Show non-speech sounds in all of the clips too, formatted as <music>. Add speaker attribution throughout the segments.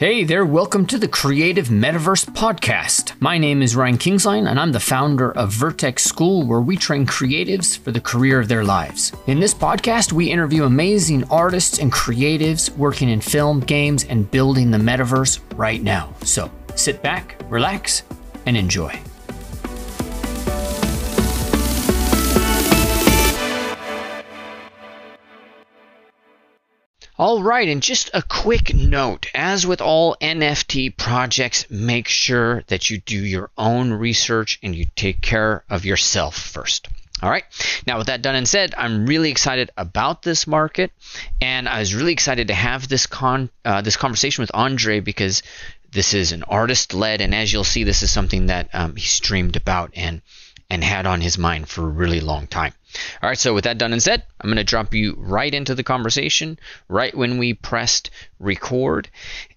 Speaker 1: Hey there, welcome to the Creative Metaverse Podcast. My name is Ryan Kingslien, and I'm the founder of Vertex School, where we train creatives for the career of their lives. In this podcast, we interview amazing artists and creatives working in film, games, and building the metaverse right now. So sit back, relax, and enjoy. All right, and just a quick note as with all NFT projects, make sure that you do your own research and you take care of yourself first. All right. Now, with that done and said, I'm really excited about this market, and I was really excited to have this con uh, this conversation with Andre because this is an artist led, and as you'll see, this is something that um, he streamed about and and had on his mind for a really long time. All right, so with that done and said, I'm going to drop you right into the conversation right when we pressed record.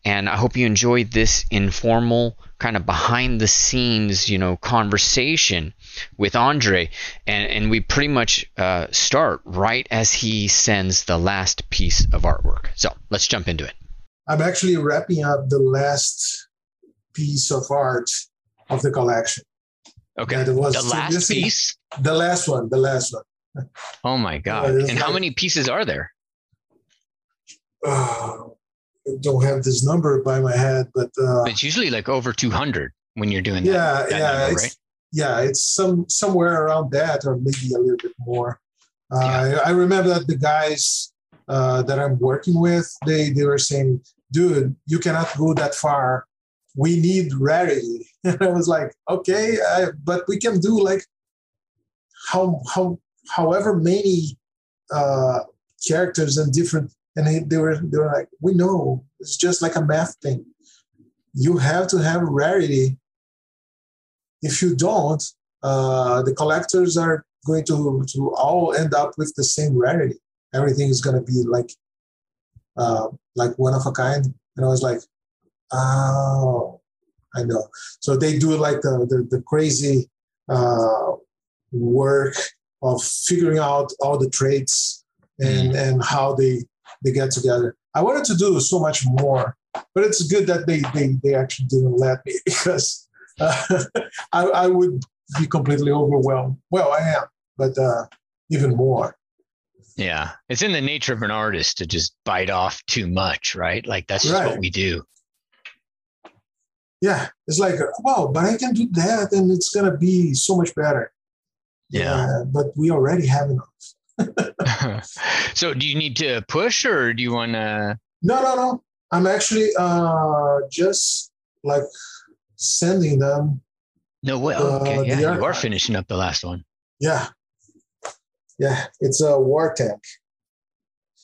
Speaker 1: And I hope you enjoyed this informal, kind of behind the scenes, you know, conversation with Andre. And, and we pretty much uh, start right as he sends the last piece of artwork. So let's jump into it.
Speaker 2: I'm actually wrapping up the last piece of art of the collection.
Speaker 1: Okay. That was the last piece?
Speaker 2: The last one. The last one.
Speaker 1: Oh my God. and like, how many pieces are there?
Speaker 2: Uh, I don't have this number by my head, but uh,
Speaker 1: it's usually like over 200 when you're doing
Speaker 2: yeah,
Speaker 1: that.
Speaker 2: yeah, number, right? Yeah, it's some somewhere around that, or maybe a little bit more. Uh, yeah. I, I, remember that the guys uh, that I'm working with, they they were saying, "Dude, you cannot go that far we need rarity. <laughs> And I was like, okay, I, but we can do like how how however many uh, characters and different. And they, they were they were like, we know it's just like a math thing. You have to have rarity. If you don't, uh, the collectors are going to to all end up with the same rarity. Everything is going to be like uh, like one of a kind. And I was like, Oh, I know. So they do like the the, the crazy uh, work of figuring out all the traits and mm. and how they they get together. I wanted to do so much more, but it's good that they they, they actually didn't let me <laughs> because uh, <laughs> I, I would be completely overwhelmed. Well, I am, but uh, even more.
Speaker 1: Yeah, it's in the nature of an artist to just bite off too much, right? Like that's just right. what we do
Speaker 2: yeah, it's like, wow, but I can do that and it's going to be so much better.
Speaker 1: Yeah. Uh,
Speaker 2: but we already have enough. <laughs>
Speaker 1: so do you need to push or do you want to?
Speaker 2: No, no, no. I'm actually uh, just like sending them.
Speaker 1: No way. Oh, okay. Uh, yeah, you are finishing up the last one.
Speaker 2: Yeah. Yeah. It's a war tank.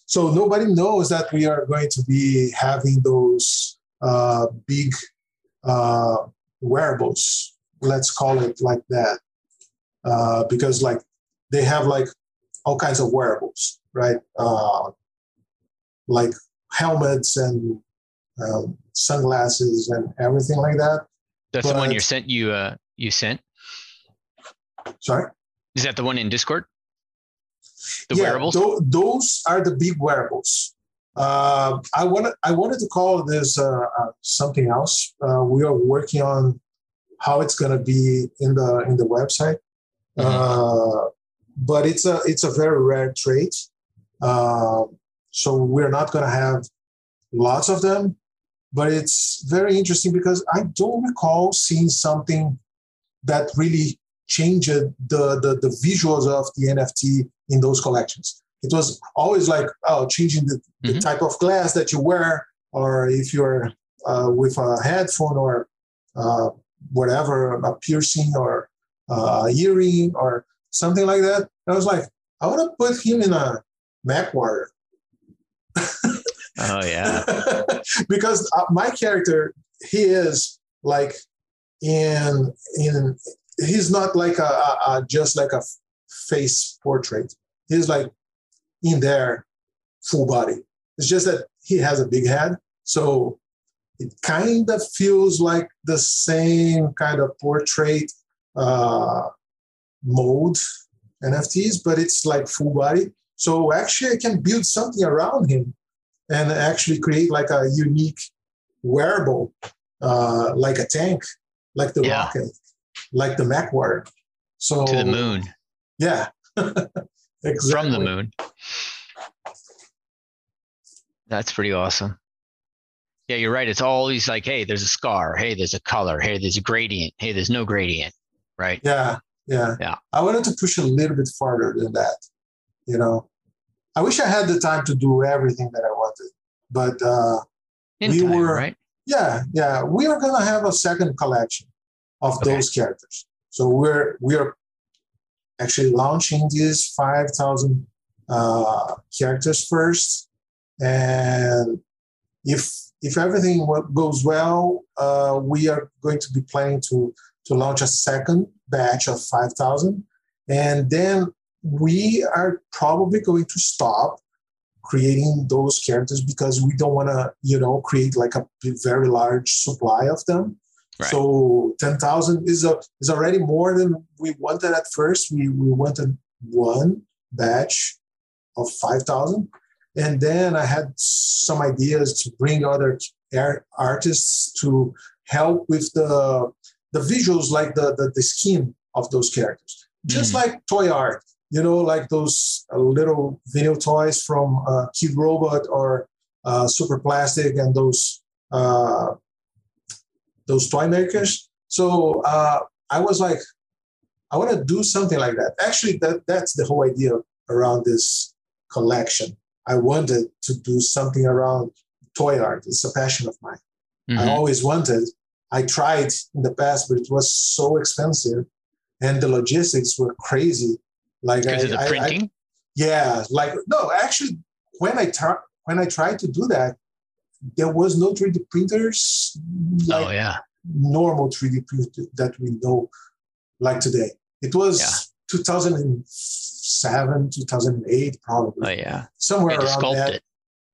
Speaker 2: So nobody knows that we are going to be having those uh, big uh, wearables. Let's call it like that, uh, because like they have like all kinds of wearables, right? Uh, like helmets and um, sunglasses and everything like that.
Speaker 1: That's but, the one you sent. You uh, you sent.
Speaker 2: Sorry.
Speaker 1: Is that the one in Discord? The
Speaker 2: yeah,
Speaker 1: wearables.
Speaker 2: Th- those are the big wearables. Uh, I wanted I wanted to call this uh, uh, something else. Uh, we are working on how it's going to be in the in the website, mm-hmm. Uh, but it's a it's a very rare trait. Uh, so we're not going to have lots of them, but it's very interesting because I don't recall seeing something that really changed the, the, the visuals of the NFT in those collections it was always like oh changing the, the mm-hmm. type of glass that you wear or if you're uh, with a headphone or uh, whatever a piercing or uh, earring or something like that. I was like i want to put him in a mech
Speaker 1: oh yeah. <laughs>
Speaker 2: Because uh, my character he is like in in he's not like a, a, a just like a face portrait. He's like in their full body. It's just that he has a big head. So it kind of feels like the same kind of portrait uh, mode NFTs, but it's like full body. So actually, I can build something around him and actually create like a unique wearable, uh, like a tank, like the
Speaker 1: Yeah.
Speaker 2: rocket, like the MechWarrior. So
Speaker 1: To the moon.
Speaker 2: Yeah. <laughs> exactly.
Speaker 1: From the moon. That's pretty awesome. Yeah, you're right. It's always like, hey, there's a scar. Hey, there's a color. Hey, there's a gradient. Hey, there's no gradient. Right.
Speaker 2: Yeah, yeah,
Speaker 1: Yeah.
Speaker 2: I wanted to push a little bit farther than that. You know, I wish I had the time to do everything that I wanted, but uh,
Speaker 1: In
Speaker 2: We
Speaker 1: time,
Speaker 2: were-
Speaker 1: right?
Speaker 2: yeah, yeah, we are gonna have a second collection of
Speaker 1: Okay.
Speaker 2: those characters. So we're we are actually launching these five thousand uh, characters first, and if if everything goes well, uh, we are going to be planning to to launch a second batch of five thousand, and then we are probably going to stop creating those characters because we don't want to you know create like a very large supply of them
Speaker 1: Right.
Speaker 2: so 10,000 is a, is already more than we wanted at first we, we wanted one batch of 5,000 and then i had some ideas to bring other ar- artists to help with the the visuals like the the, the skin of those characters just
Speaker 1: Mhm.
Speaker 2: like toy art you know, like those uh, little video toys from uh, Kidrobot or uh, Superplastic and those uh, those toy makers. So uh, I was like, I want to do something like that. Actually, that that's the whole idea around this collection. I wanted to do something around toy art. It's a passion of mine. I
Speaker 1: Mhm.
Speaker 2: always wanted. I tried in the past, but it was so expensive, and the logistics were crazy. Like I,
Speaker 1: of the
Speaker 2: I- I- yeah, like no, actually, when I tar- when I tried to do that, there was no 3D printers oh, like
Speaker 1: oh yeah.
Speaker 2: normal 3D printer that we know like today. It was
Speaker 1: Yeah.
Speaker 2: 2007, 2008, probably
Speaker 1: Oh yeah.
Speaker 2: somewhere
Speaker 1: You had to
Speaker 2: around that.
Speaker 1: it.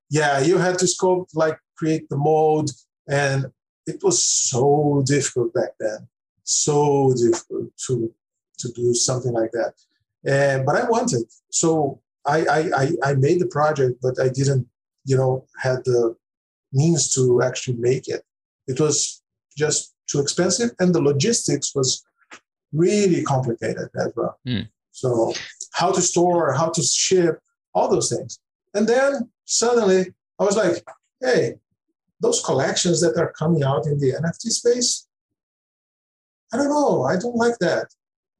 Speaker 2: Yeah, you had to sculpt, like create the mold, and it was so difficult back then. So difficult to to do something like that. And but I wanted, so I I I, I made the project, but I didn't, you know, had the means to actually make it. It was just too expensive, and the logistics was really complicated as well.
Speaker 1: Hmm.
Speaker 2: So how to store, how to ship, all those things. And then suddenly I was like, hey, those collections that are coming out in the NFT space, I don't know. I don't like that.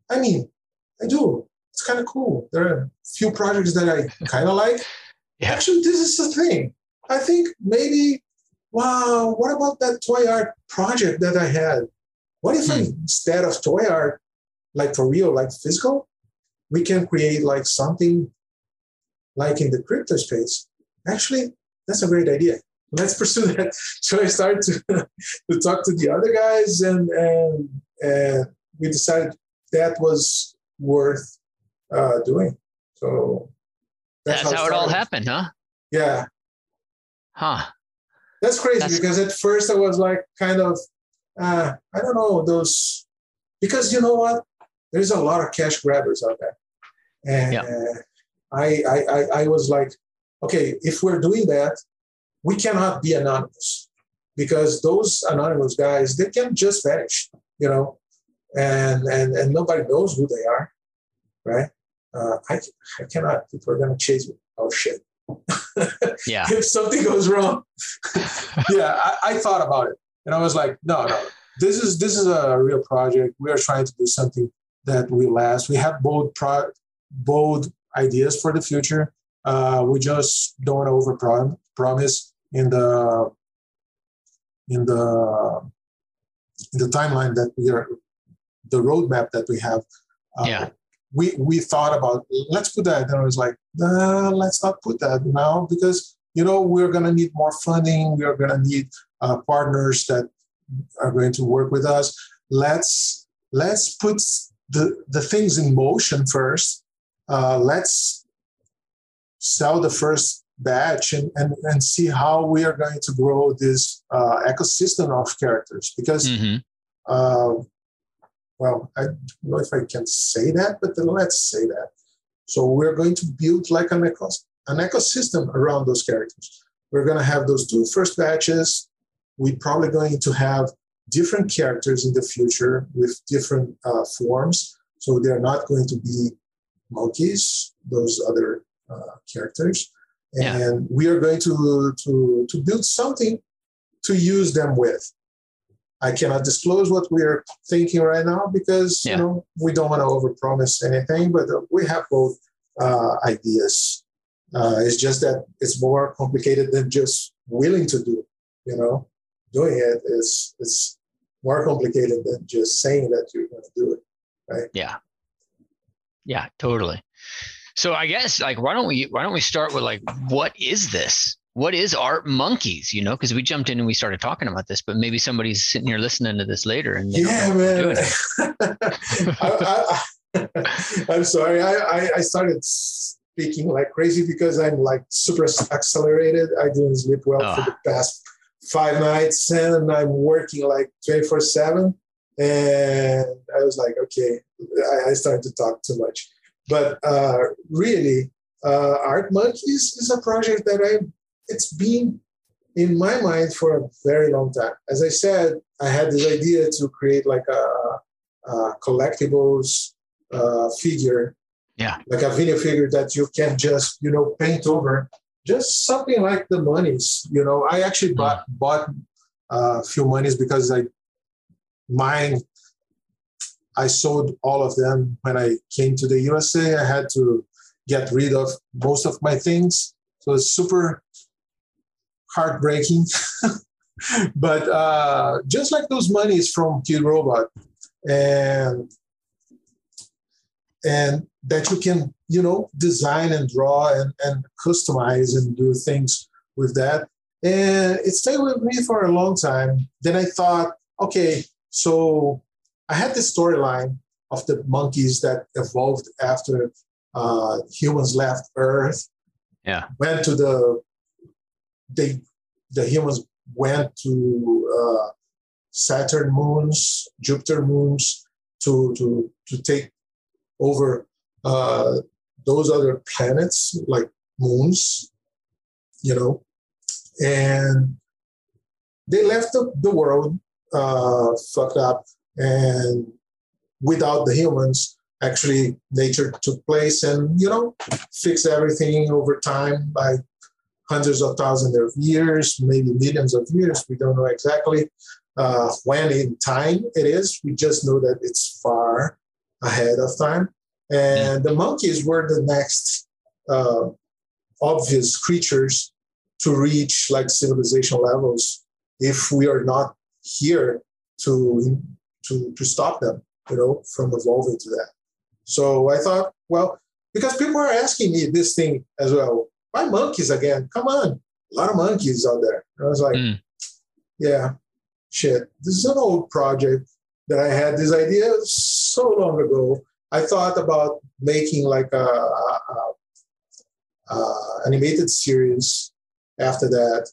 Speaker 2: I mean, I do. It's kind of cool. There are a few projects that I kind of like. <laughs>
Speaker 1: Yeah.
Speaker 2: Actually, this is the thing. I think maybe, wow, what about that toy art project that I had? What if
Speaker 1: Hmm.
Speaker 2: instead of toy art, like for real, like physical, we can create like something like in the crypto space? Actually, that's a great idea. Let's pursue <laughs> that. So I started to, <laughs> to talk to the other guys, and, and, and we decided that was worth uh, doing. So
Speaker 1: That's, how, it all happened, huh?
Speaker 2: Yeah,
Speaker 1: Huh.
Speaker 2: That's crazy
Speaker 1: That's-
Speaker 2: because at first I was like kind of, uh, I don't know, those, because you know what? There's a lot of cash grabbers out there. And
Speaker 1: Yeah.
Speaker 2: uh, I, I, I, I was like, okay, if we're doing that, we cannot be anonymous because those anonymous guys, they can just vanish, you know, and, and, and nobody knows who they are, right? Uh, I, I cannot, people are going to chase me. Oh, shit.
Speaker 1: Yeah. <laughs>
Speaker 2: if something goes wrong. <laughs> yeah, I, I thought about it, and I was like, no, no, this is this is a real project. We are trying to do something that will last. We have bold pro, bold ideas for the future. Uh, we just don't want to over promise in the in the in the timeline that we are the roadmap that we have. Uh,
Speaker 1: Yeah.
Speaker 2: We we thought about let's put that, and I was like, nah, let's not put that now because you know we're going to need more funding. We are going to need uh, partners that are going to work with us. Let's let's put the the things in motion first. Uh, let's sell the first batch and, and, and see how we are going to grow this uh, ecosystem of characters because
Speaker 1: hmm
Speaker 2: uh, well i don't know if i can say that but then let's say that so we're going to build like an, ecos- an ecosystem around those characters we're going to have those two first batches we're probably going to have different characters in the future with different uh, forms. So they're not going to be monkeys, those other uh, characters. And yeah. we are going to, to, to build something to use them with. I cannot disclose what we are thinking right now because yeah. you know we don't want to overpromise anything, but we have both uh, ideas. Uh, it's just that it's more complicated than just willing to do. You know, doing it is it's more complicated than just saying that you're going to do it, right?
Speaker 1: Yeah, yeah, totally. So I guess like why don't we why don't we start with like what is this? What is art monkeys? You know, because we jumped in and we started talking about this, but maybe somebody's sitting here listening to this later and
Speaker 2: yeah, man. <laughs> I, am <laughs> sorry. I, I, I started speaking like crazy because I'm like super accelerated. I didn't sleep well oh. for the past five nights and I'm working like 24 7. And I was like, okay, I, I started to talk too much. But uh, really, uh, Art Monkeys is a project that I, it's been in my mind for a very long time. As I said, I had this idea to create like a, a collectibles uh, figure,
Speaker 1: yeah,
Speaker 2: like a video figure that you can just you know paint over just something like the Munnys. You know, I actually mm. bought bought uh, a few Munnys because I mine I sold all of them when I came to the USA. I had to get rid of most of my things, so it's super heartbreaking. <laughs> but uh, just like those Munnys from Kidrobot, and and that you can you know design and draw and, and customize and do things with that. And it stayed with me for a long time. Then i thought okay so i had this storyline of the monkeys that evolved after uh, humans left earth.
Speaker 1: Yeah.
Speaker 2: Went to the they the humans went to uh, saturn moons jupiter moons to to to take over uh, those other planets like moons, you know, and they left the, the world uh, fucked up and without the humans actually nature took place and you know fixed everything over time by hundreds of thousands of years maybe millions of years we don't know exactly uh, when in time it is we just know that it's far ahead of time and the monkeys were the next uh, obvious creatures to reach like civilization levels if we are not here to to to stop them, you know, from evolving to that. So I thought, well, because people are asking me this thing as well. Why monkeys again? Come on, a lot of monkeys out there. And I was like, mm. yeah, shit. This is an old project that I had this idea so long ago I thought about making like a, a, a, animated series after that,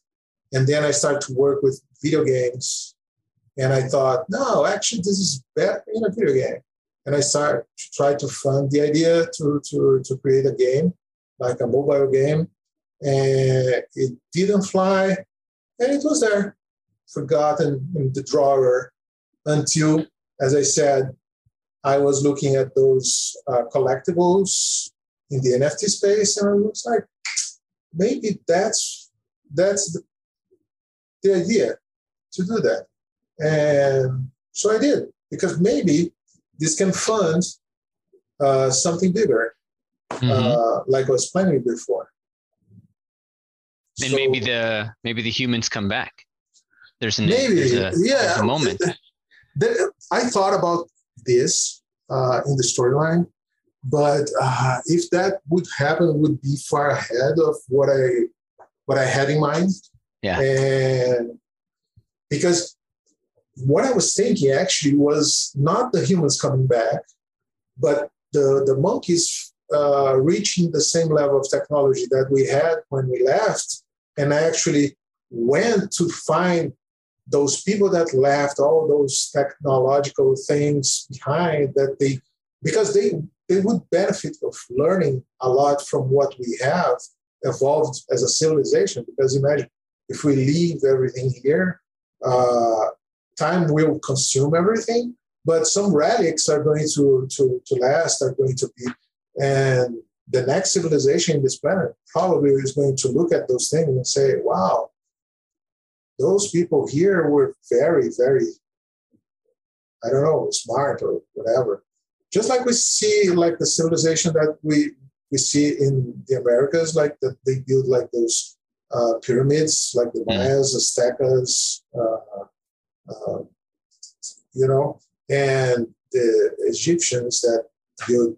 Speaker 2: and then I started to work with video games, and I thought, no, actually, this is better in a video game, and I started to try to fund the idea to to to create a game, like a mobile game, and it didn't fly, and it was there, forgotten in the drawer, until, as I said, I was looking at those uh, collectibles in the NFT space, and I was like, maybe that's that's the, the idea to do that. And so I did because maybe this can fund uh, something bigger, mm-hmm. uh, like I was planning before.
Speaker 1: And so, maybe the maybe the humans come back. There's an
Speaker 2: maybe
Speaker 1: there's a,
Speaker 2: yeah
Speaker 1: there's a moment.
Speaker 2: I thought about this uh, in the storyline. But uh, if that would happen, would be far ahead of what I what I had in mind.
Speaker 1: Yeah.
Speaker 2: And because what I was thinking actually was not the humans coming back, but the the monkeys uh, reaching the same level of technology that we had when we left, and I actually went to find those people that left all those technological things behind that they because they they would benefit of learning a lot from what we have evolved as a civilization. Because imagine if we leave everything here uh, time will consume everything, but some relics are going to, to, to last, are going to be, and the next civilization in this planet probably is going to look at those things and say, wow, those people here were very, very, I don't know, smart or whatever. Just like we see like the civilization that we we see in the Americas, like that they build like those uh, pyramids, like the mm. Mayas, Aztecas, uh, uh, you know, and the Egyptians that built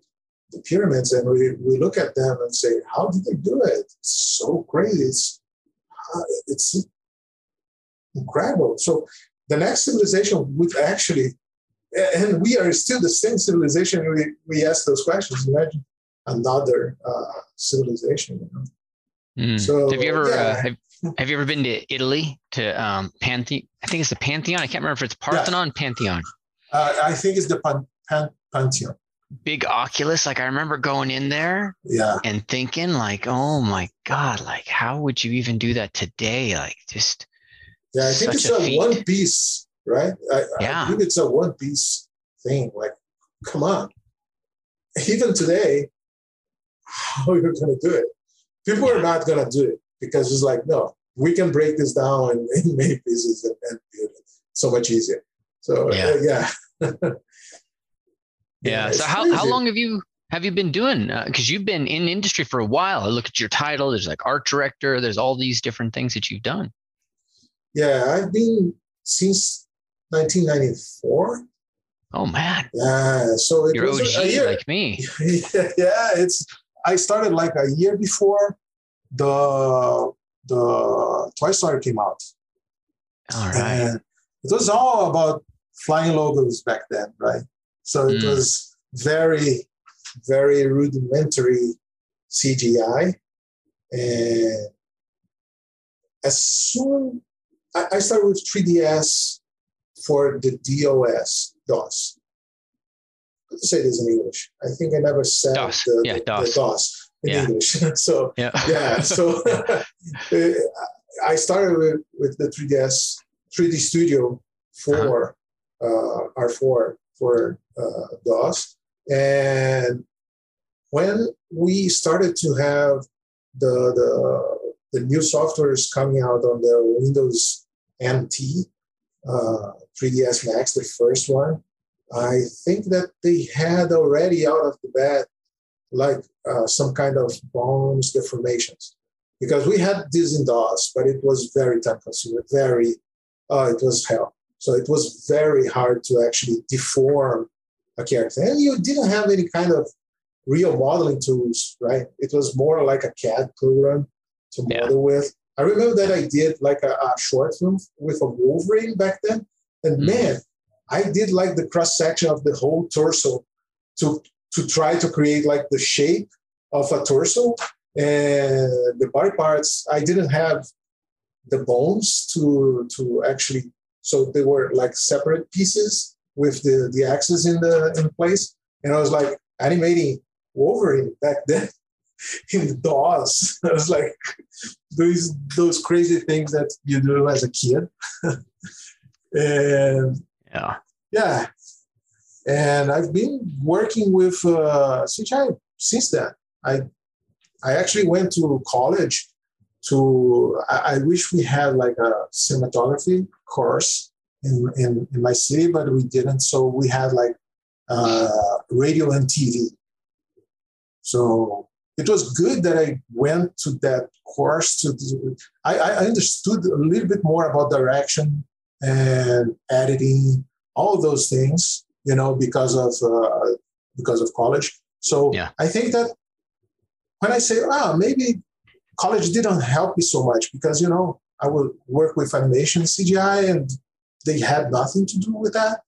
Speaker 2: the pyramids, and we, we look at them and say, how did they do it? It's so crazy. It's, uh, it's incredible. So the next civilization would actually, and we are still the same civilization. We, we ask those questions. Imagine another uh, civilization. You know?
Speaker 1: Mm. So have you ever yeah. uh, have, have, you ever been to Italy to um, Pantheon? I think it's the Pantheon. I can't remember if it's Parthenon, yeah. Pantheon.
Speaker 2: Uh, I think it's the Pan- Pan- Pantheon.
Speaker 1: Big Oculus. Like I remember going in there,
Speaker 2: yeah,
Speaker 1: and thinking like, oh my god, like how would you even do that today? Like just
Speaker 2: yeah, I think it's a, a one piece, right? I, yeah. I think it's a one piece thing. Like, come on. Even today, how are you to do it? People are not to do it because it's like, no, we can break this down in, in many pieces and, and build it so much easier. So yeah. Uh, yeah. <laughs>
Speaker 1: yeah. yeah. So how, how long have you have you been doing? Because uh, you've been in industry for a while. I look at your title. There's like art director. There's all these different things that you've done.
Speaker 2: Yeah, I've been since 1994.
Speaker 1: Oh man.
Speaker 2: Yeah. So
Speaker 1: it You're was OG a year. like me. <laughs>
Speaker 2: yeah, it's I started like a year before the the Toy Story came out.
Speaker 1: All right. And
Speaker 2: it was all about flying logos back then, right? So it mm. was very, very rudimentary CGI. And as soon I started with 3DS for the DOS, DOS to say this in English. I think I never said
Speaker 1: DOS.
Speaker 2: The,
Speaker 1: yeah,
Speaker 2: the,
Speaker 1: DOS.
Speaker 2: the DOS in
Speaker 1: yeah.
Speaker 2: English. <laughs> so
Speaker 1: yeah, <laughs>
Speaker 2: yeah so <laughs> I started with, with the 3DS 3D Studio for uh-huh. uh, R4 for uh, DOS, and when we started to have the the the new softwares coming out on the Windows NT uh, 3ds Max, the first one, I think that they had already out of the bat like uh, some kind of bones deformations because we had this in DOS, but it was very time consuming, very, uh, it was hell. So it was very hard to actually deform a character. And you didn't have any kind of real modeling tools, right? It was more like a CAD program to model yeah. with. I remember that I did like a, a short film with a Wolverine back then. And mm. man, I did like the cross section of the whole torso to to try to create like the shape of a torso and the body parts. I didn't have the bones to to actually so they were like separate pieces with the the axis in the in place. And I was like animating Wolverine back then <laughs> in the DOS. <laughs> I was like those those crazy things that you do as a kid. <laughs> and
Speaker 1: yeah.
Speaker 2: Yeah. And I've been working with uh, CGI since then. I I actually went to college to I, I, wish we had like a cinematography course in, in, in my city, but we didn't. So we had like uh, radio and TV. So it was good that I went to that course to I, I understood a little bit more about direction and editing, all those things, you know, because of uh, because of college. So
Speaker 1: yeah.
Speaker 2: I think that when I say, ah, maybe college didn't help me so much because you know I would work with animation CGI and they had nothing to do with that.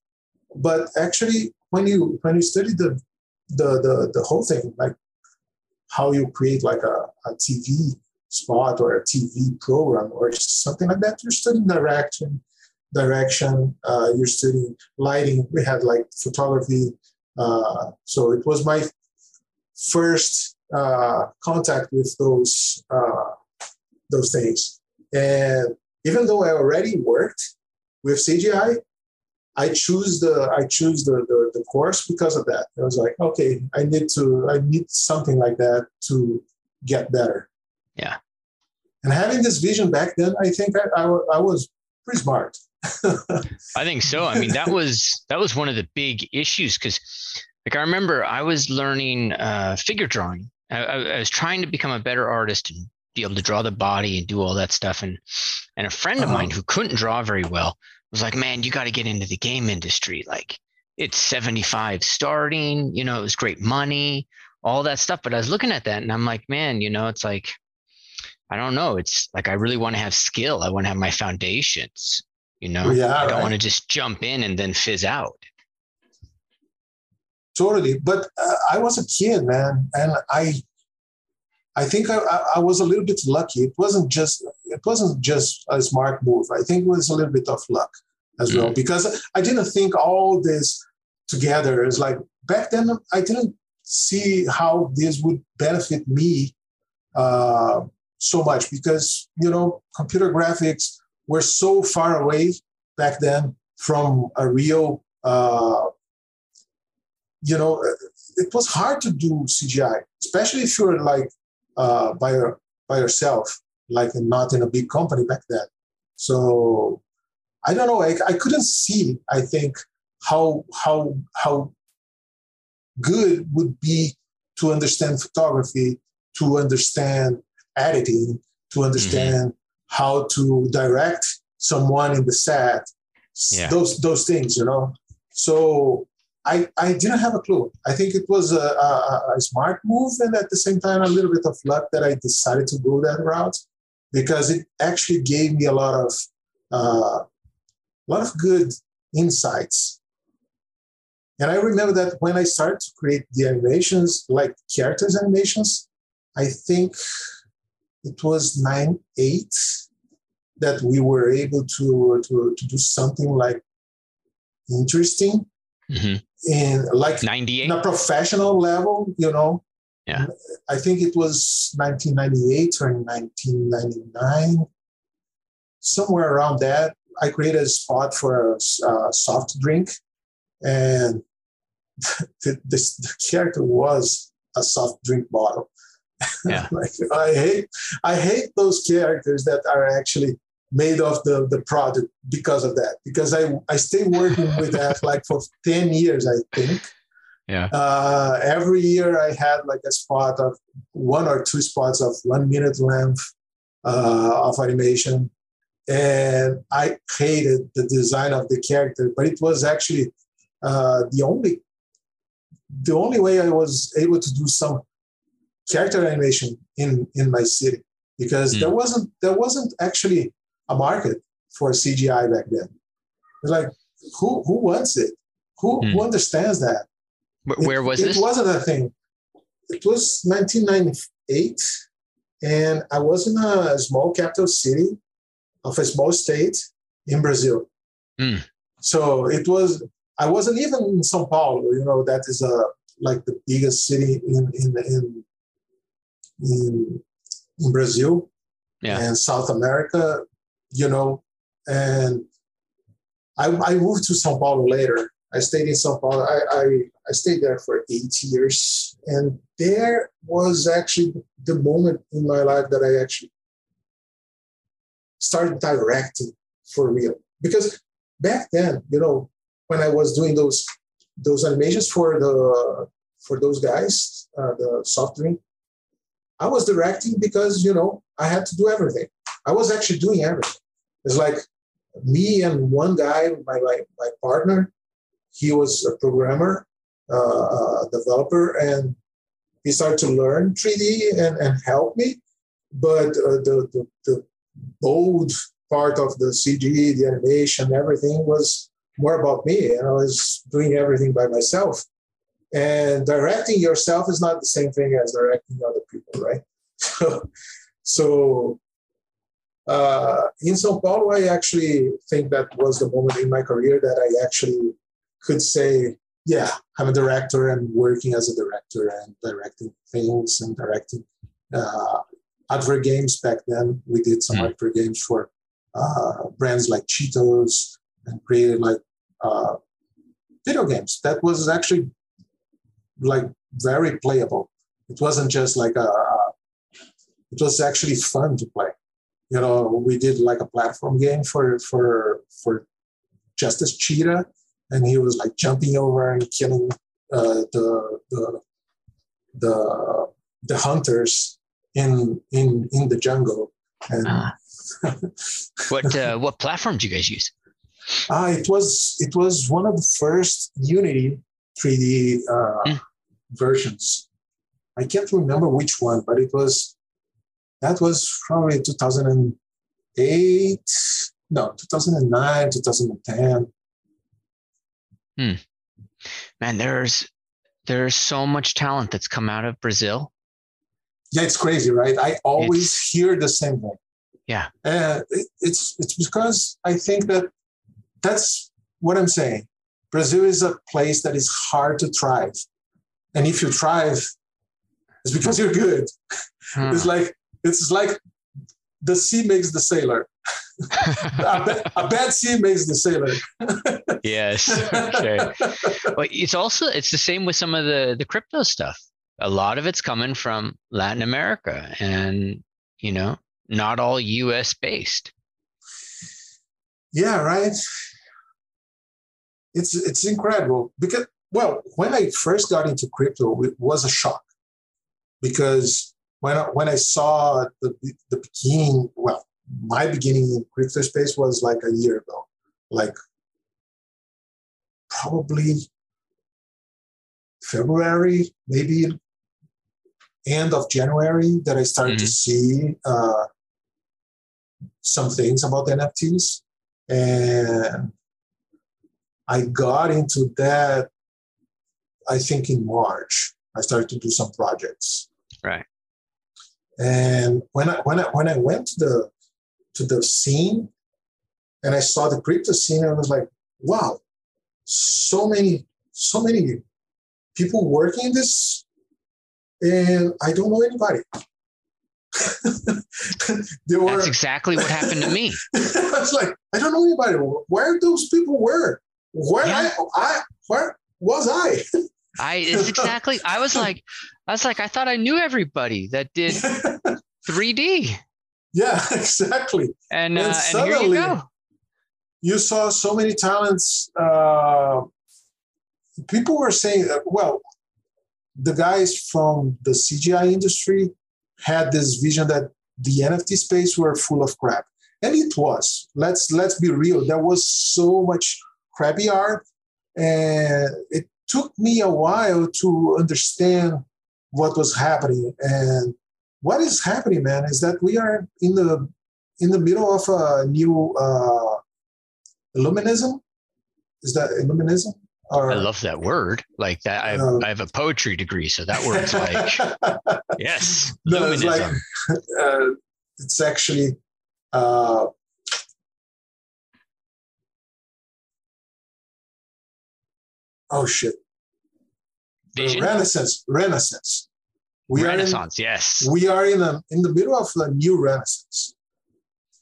Speaker 2: But actually, when you when you study the the the, the whole thing, like how you create like a, a TV spot or a TV program or something like that, you're studying direction, direction. Uh, you're studying lighting. We had like photography. Uh, so it was my first uh, contact with those uh, those things. And even though I already worked with CGI, I choose the I choose the, the, the course because of that. I was like, okay, I need to I need something like that to get better.
Speaker 1: Yeah.
Speaker 2: And having this vision back then, I think I, I, I was pretty smart. <laughs>
Speaker 1: I think so. I mean, that was that was one of the big issues because, like, I remember I was learning uh, figure drawing. I, I, was trying to become a better artist and be able to draw the body and do all that stuff. And and a friend of uh-huh. mine who couldn't draw very well was like, "Man, you got to get into the game industry. Like, it's 75 starting. You know, it was great money, all that stuff." But I was looking at that and I'm like, "Man, you know, it's like." I don't know. It's like I really want to have skill. I want to have my foundations. You know,
Speaker 2: yeah,
Speaker 1: I don't
Speaker 2: right.
Speaker 1: want to just jump in and then fizz out.
Speaker 2: Totally, but uh, I was a kid, man, and I, I think I, I was a little bit lucky. It wasn't just it wasn't just a smart move. I think it was a little bit of luck as mm well because I didn't think all this together. It's like back then I didn't see how this would benefit me uh, so much because you know computer graphics were so far away back then from a real uh, you know it was hard to do cgi especially if you're like uh, by, your, by yourself like not in a big company back then so i don't know I, I couldn't see i think how how how good would be to understand photography to understand editing to understand mm-hmm. how to direct someone in the set yeah. those those things you know so I, I didn't have a clue. I think it was a, a, a, smart move and at the same time a little bit of luck that I decided to go that route because it actually gave me a lot of uh, a lot of good insights. And I remember that when I started to create the animations, like characters animations, I think it was nine eight that we were able to to, to do something like interesting mm-hmm. in like
Speaker 1: 98
Speaker 2: in a professional level you know?
Speaker 1: Yeah.
Speaker 2: I think it was 1998 or 1999 somewhere around that i created a spot for a, soft drink. And <laughs> the, this, the character was a soft drink bottle. <laughs>
Speaker 1: Yeah.
Speaker 2: like, I hate I hate those characters that are actually made of the, the product because of that. Because I I stay working with that <laughs> like for 10 years, I think.
Speaker 1: Yeah.
Speaker 2: Uh, every year I had like a spot of one or two spots of one minute length uh, of animation. And I hated the design of the character, but it was actually uh, the only the only way I was able to do some character animation in in my city because mm. there wasn't there wasn't actually a market for CGI back then. It's like who who wants it? Who mm. who understands that?
Speaker 1: But where was
Speaker 2: it,
Speaker 1: this?
Speaker 2: It wasn't a thing. It was 1998, and I was in a small capital city of a small state in Brazil.
Speaker 1: Mm.
Speaker 2: So it was. I wasn't even in São Paulo. You know that is a like the biggest city in in in in, in Brazil
Speaker 1: yeah.
Speaker 2: and South America, you know, and I, I moved to Sao Paulo later. I stayed in Sao Paulo. I, I, I stayed there for eight years. And there was actually the moment in my life that I actually started directing for real. Because back then, you know, when I was doing those those animations for the for those guys, uh, the soft drink I was directing because, you know, I had to do everything. I was actually doing everything. It's like me and one guy, my, my, my partner, he was a programmer, uh, a developer, and he started to learn 3D and, and help me. But uh, the, the, the bold part of the CG, the animation, everything was more about me. And I was doing everything by myself. And directing yourself is not the same thing as directing other people, right? <laughs> So, so uh, in Sao Paulo, I actually think that was the moment in my career that I actually could say, yeah, I'm a director and working as a director and directing things and directing uh, advert games back then. We did some mm. advert games for uh, brands like Cheetos and created like uh, video games that was actually like very playable. It wasn't just like a, a it was actually fun to play. You know, we did like a platform game for for for Chester Cheetah, and he was like jumping over and killing uh, the the the the hunters in in in the jungle. And uh, <laughs>
Speaker 1: what uh, what platform do you guys use?
Speaker 2: Uh, it was it was one of the first Unity 3D uh, mm. versions. I can't remember which one, but it was that was probably 2008, no 2009, 2010.
Speaker 1: Hmm. Man, there's there's so much talent that's come out of Brazil.
Speaker 2: Yeah, it's crazy, right? I always it's, hear the same thing.
Speaker 1: Yeah,
Speaker 2: uh, it, it's it's because I think that that's what I'm saying. Brazil is a place that is hard to thrive, and if you thrive, it's because you're good. <laughs> Hmm. It's like it's like the sea makes the sailor. <laughs> a, bad, a, bad sea makes the sailor. <laughs>
Speaker 1: yes, okay. But it's also it's the same with some of the the crypto stuff. A lot of it's coming from Latin America, and you know, not all U.S. based.
Speaker 2: Yeah, right. It's it's incredible because well, when I first got into crypto, it was a shock because when I, when I saw the the beginning, well, my beginning in crypto space was like a year ago, like probably February, maybe end of January that I started mm-hmm. to see uh, some things about NFTs. And I got into that, I think in March. I started to do some projects.
Speaker 1: Right.
Speaker 2: And when I when I when I went to the to the scene and I saw the crypto scene, I was like, wow, so many, so many people working in this, and I don't know anybody. <laughs>
Speaker 1: were, That's exactly what happened to me. <laughs>
Speaker 2: I was like, I don't know anybody. Where those people were? Where yeah. I, I where was I? <laughs>
Speaker 1: I it's exactly. I was <laughs> like, I was like, I thought I knew everybody that did <laughs> 3D.
Speaker 2: Yeah, exactly.
Speaker 1: And, and, uh, and here you go.
Speaker 2: You saw so many talents. Uh, people were saying, uh, well, the guys from the CGI industry had this vision that the NFT space were full of crap, and it was. Let's let's be real. There was so much crappy art, and it took me a while to understand what was happening. And what is happening, man, is that we are in the in the middle of a new uh, illuminism. Is that illuminism?
Speaker 1: Or, I love that word. Like that, I have, uh, I have a poetry degree, so that word's like <laughs> yes.
Speaker 2: No, it's like <laughs> uh, it's actually uh, oh shit. Vision? Renaissance. Renaissance.
Speaker 1: We renaissance, in, yes.
Speaker 2: We are in a, in the middle of a new renaissance,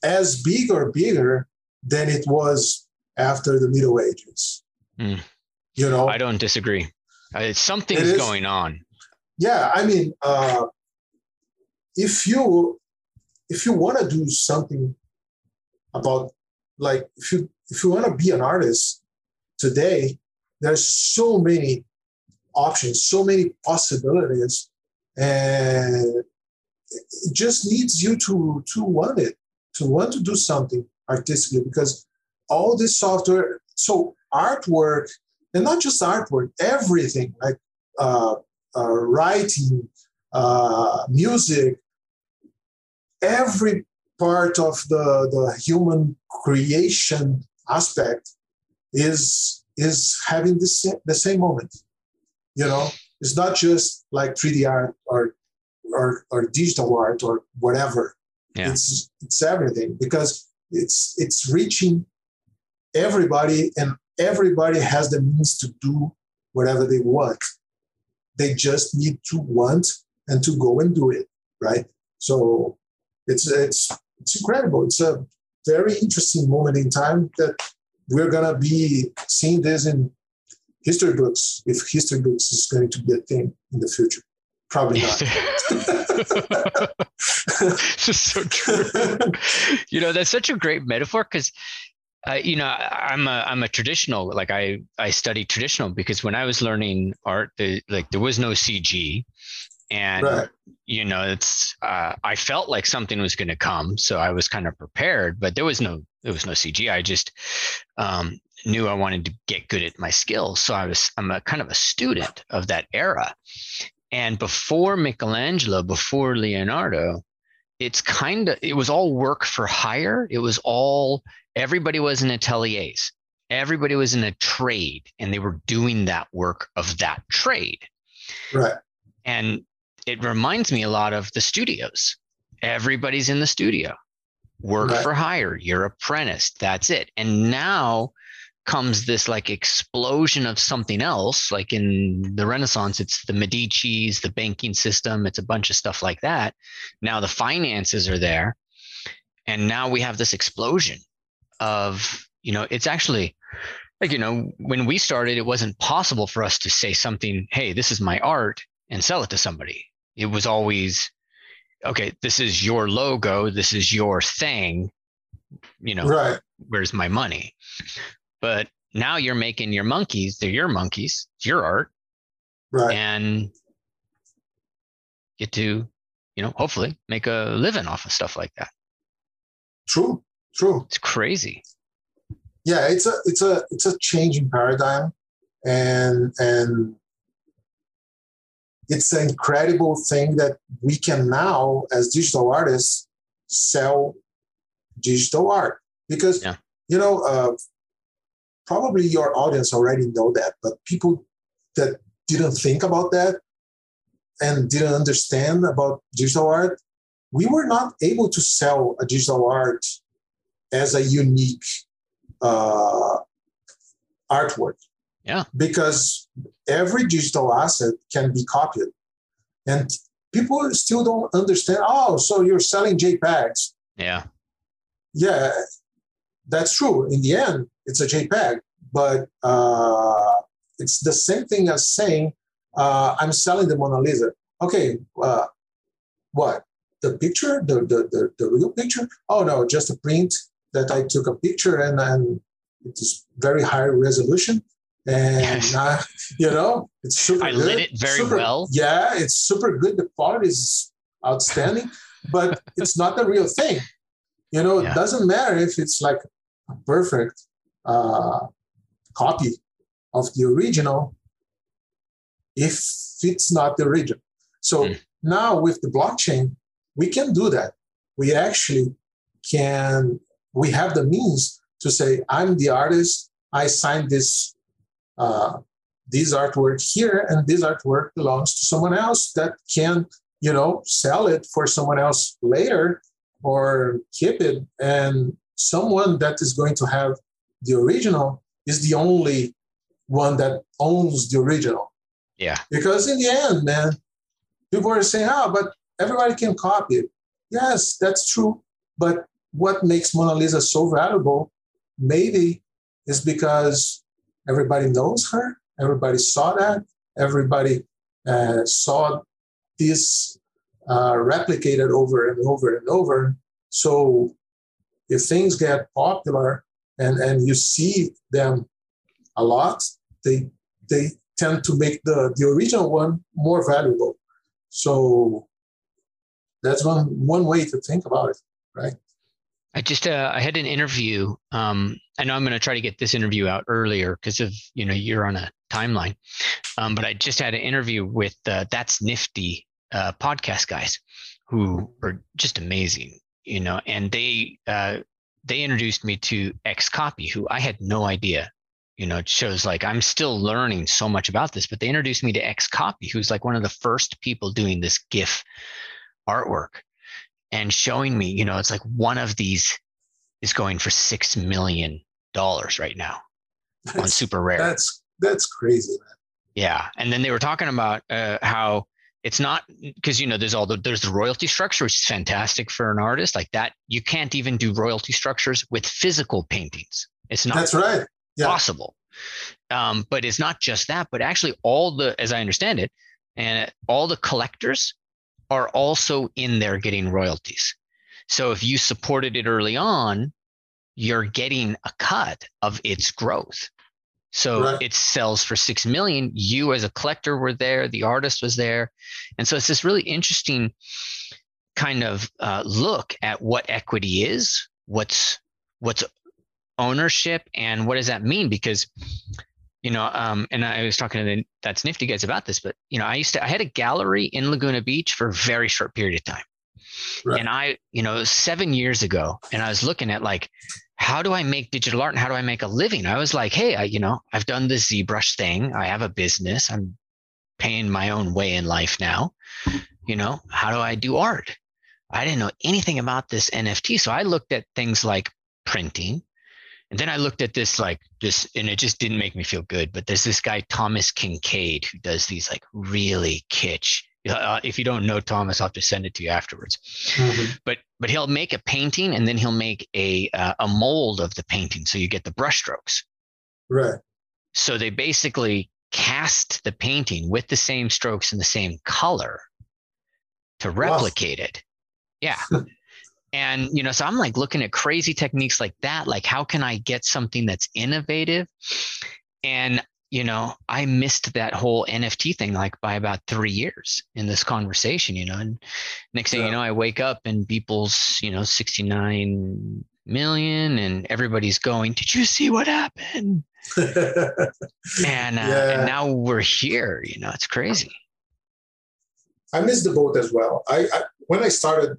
Speaker 2: as big or bigger than it was after the Middle Ages.
Speaker 1: Mm. You know, I don't disagree. Uh, something's going on.
Speaker 2: Yeah, I mean, uh, if you if you want to do something about like if you if you want to be an artist today, there's so many options, so many possibilities, and it just needs you to to want it, to want to do something artistically, because all this software, so artwork, and not just artwork, everything like uh, uh, writing, uh, music, every part of the, the human creation aspect is is having the same, the same moment. You know, it's not just like 3D art or or, or digital art or whatever. Yeah. It's it's everything because it's it's reaching everybody and everybody has the means to do whatever they want. They just need to want and to go and do it, right? So it's it's it's incredible. It's a very interesting moment in time that we're gonna be seeing this in history books if history books is going to be a thing in the future. Probably not. <laughs>
Speaker 1: this is so true. <laughs> you know, that's such a great metaphor because uh, you know, I'm a I'm a traditional like I I study traditional because when I was learning art, the, like there was no CG, and right. you know it's uh, I felt like something was going to come, so I was kind of prepared, but there was no there was no CG. I just um, knew I wanted to get good at my skills, so I was I'm a kind of a student of that era, and before Michelangelo, before Leonardo, it's kind of it was all work for hire. It was all everybody was in ateliers. Everybody was in a trade and they were doing that work of that trade.
Speaker 2: Right.
Speaker 1: And it reminds me a lot of the studios. Everybody's in the studio. Work right. for hire, you're apprenticed, that's it. And now comes this like explosion of something else like in the renaissance it's the medicis the banking system it's a bunch of stuff like that now the finances are there and now we have this explosion of you know it's actually like you know when we started it wasn't possible for us to say something hey this is my art and sell it to somebody it was always okay this is your logo this is your thing you know
Speaker 2: right.
Speaker 1: where's my money? But now you're making your monkeys they're your monkeys it's your art.
Speaker 2: Right.
Speaker 1: And get to you know hopefully make a living off of stuff like that.
Speaker 2: True True.
Speaker 1: It's crazy.
Speaker 2: Yeah, it's a it's a it's a changing paradigm, and and it's an incredible thing that we can now, as digital artists, sell digital art because yeah. you know uh, probably your audience already know that, but people that didn't think about that and didn't understand about digital art, we were not able to sell a digital art as a unique uh, artwork.
Speaker 1: Yeah.
Speaker 2: Because every digital asset can be copied. And people still don't understand, oh, so you're selling JPEGs.
Speaker 1: Yeah.
Speaker 2: Yeah, that's true. In the end, it's a JPEG, but uh, it's the same thing as saying, uh, I'm selling the Mona Lisa. Okay, uh, what? The picture, the, the, the, the real picture? Oh, no, just a print that I took a picture and, and it's very high resolution. And uh, you know, it's super
Speaker 1: I
Speaker 2: good.
Speaker 1: lit it very
Speaker 2: super,
Speaker 1: well.
Speaker 2: Yeah, it's super good. The quality is outstanding, but it's not the real thing. You know, yeah. it doesn't matter if it's like a perfect uh, copy of the original if it's not the original. So mm. now with the blockchain, we can do that. We actually can we have the means to say, I'm the artist, I signed this uh, this artwork here, and this artwork belongs to someone else that can, you know, sell it for someone else later or keep it. And someone that is going to have the original is the only one that owns the original.
Speaker 1: Yeah.
Speaker 2: Because in the end, man, people are saying, oh, but everybody can copy it. Yes, that's true. But what makes Mona Lisa so valuable maybe is because everybody knows her, everybody saw that, everybody uh, saw this uh, replicated over and over and over. So if things get popular and, and you see them a lot, they they tend to make the, the original one more valuable. So that's one one way to think about it, right?
Speaker 1: I just uh, I had an interview. Um, I know I'm going to try to get this interview out earlier because of you know you're on a timeline. Um, but I just had an interview with uh, that's nifty uh, podcast guys who are just amazing, you know, and they uh, they introduced me to XCOPY, who I had no idea. You know, it shows like I'm still learning so much about this, but they introduced me to XCOPY, who's like one of the first people doing this GIF artwork and showing me, you know, it's like one of these is going for six million dollars right now that's, on SuperRare.
Speaker 2: That's that's crazy, man.
Speaker 1: Yeah, and then they were talking about uh, how it's not because you know there's all the there's the royalty structure, which is fantastic for an artist like that. You can't even do royalty structures with physical paintings. It's not
Speaker 2: That's right. Yeah.
Speaker 1: possible. Um, but it's not just that, but actually all the, as I understand it, and all the collectors are also in there getting royalties. So if you supported it early on, you're getting a cut of its growth. So
Speaker 2: Right.
Speaker 1: it sells for six million. You as a collector were there, the artist was there. And so it's this really interesting kind of uh, look at what equity is, what's what's ownership, and what does that mean? Because you know, um, and I was talking to the that's nifty guys about this, but you know, I used to I had a gallery in Laguna Beach for a very short period of time.
Speaker 2: Right.
Speaker 1: And I, you know, seven years ago, and I was looking at like, how do I make digital art and how do I make a living? I was like, hey, I, you know, I've done the ZBrush thing. I have a business. I'm paying my own way in life now. You know, how do I do art? I didn't know anything about this NFT. So I looked at things like printing. And then I looked at this like this, and it just didn't make me feel good. But there's this guy, Thomas Kinkade, who does these like really kitsch. Uh, if you don't know Thomas, I'll have to send it to you afterwards
Speaker 2: Mhm.
Speaker 1: but but he'll make a painting and then he'll make a uh, a mold of the painting so you get the brushstrokes.
Speaker 2: Right.
Speaker 1: so they basically cast the painting with the same strokes and the same color to replicate it yeah <laughs> and you know so i'm like looking at crazy techniques like that like how can i get something that's innovative and you know i missed that whole nft thing like by about three years in this conversation you know and next thing
Speaker 2: Yeah.
Speaker 1: you know i wake up and people's you know 69 million and everybody's going did you see what happened <laughs> and, uh,
Speaker 2: Yeah.
Speaker 1: and now we're here you know it's crazy
Speaker 2: I missed the boat as well. I, I when I started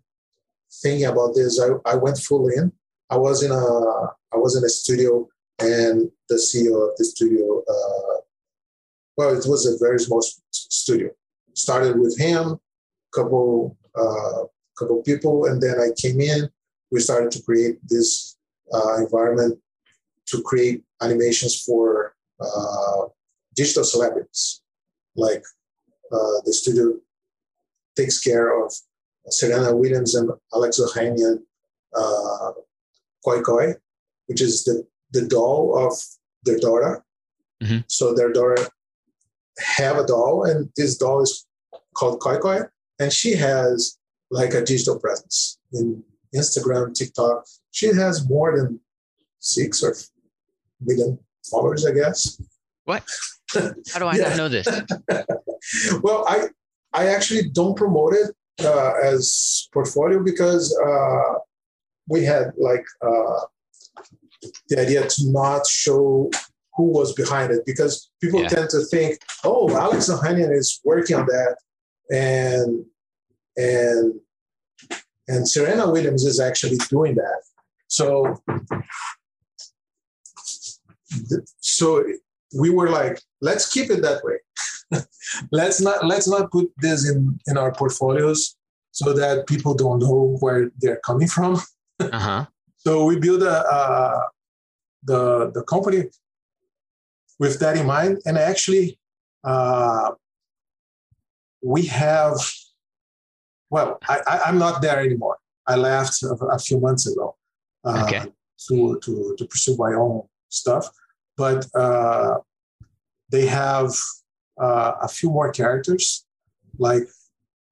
Speaker 2: thinking about this, I, I went full in. I was in a I was in a studio, and the CEO of the studio, uh, well, it was a very small studio. Started with him, couple uh, couple people, and then I came in. We started to create this uh, environment to create animations for uh, digital celebrities, like uh, the studio takes care of Serena Williams and Alex Ohanian uh, Qai Qai, which is the, the doll of their daughter.
Speaker 1: Mhm.
Speaker 2: So their daughter have a doll, and this doll is called Qai Qai, and she has like a digital presence in Instagram, TikTok. She has more than six or million followers, I guess.
Speaker 1: what <laughs> how do i
Speaker 2: Yeah.
Speaker 1: not know this <laughs>
Speaker 2: well, I I actually don't promote it uh, as portfolio because uh, we had like uh, the idea to not show who was behind it because people
Speaker 1: Yeah.
Speaker 2: tend to think, oh, Alex Ohanian is working on that, and and and Serena Williams is actually doing that. So so we were like, let's keep it that way. <laughs> let's not let's not put this in in our portfolios so that people don't know where they're coming from. <laughs>
Speaker 1: uh-huh
Speaker 2: So we build a, uh, the the company with that in mind, and actually, uh, we have. Well, I, I'm not there anymore. I left a, a few months ago uh,
Speaker 1: Okay.
Speaker 2: to, to to pursue my own stuff, but uh, they have uh, a few more characters. Like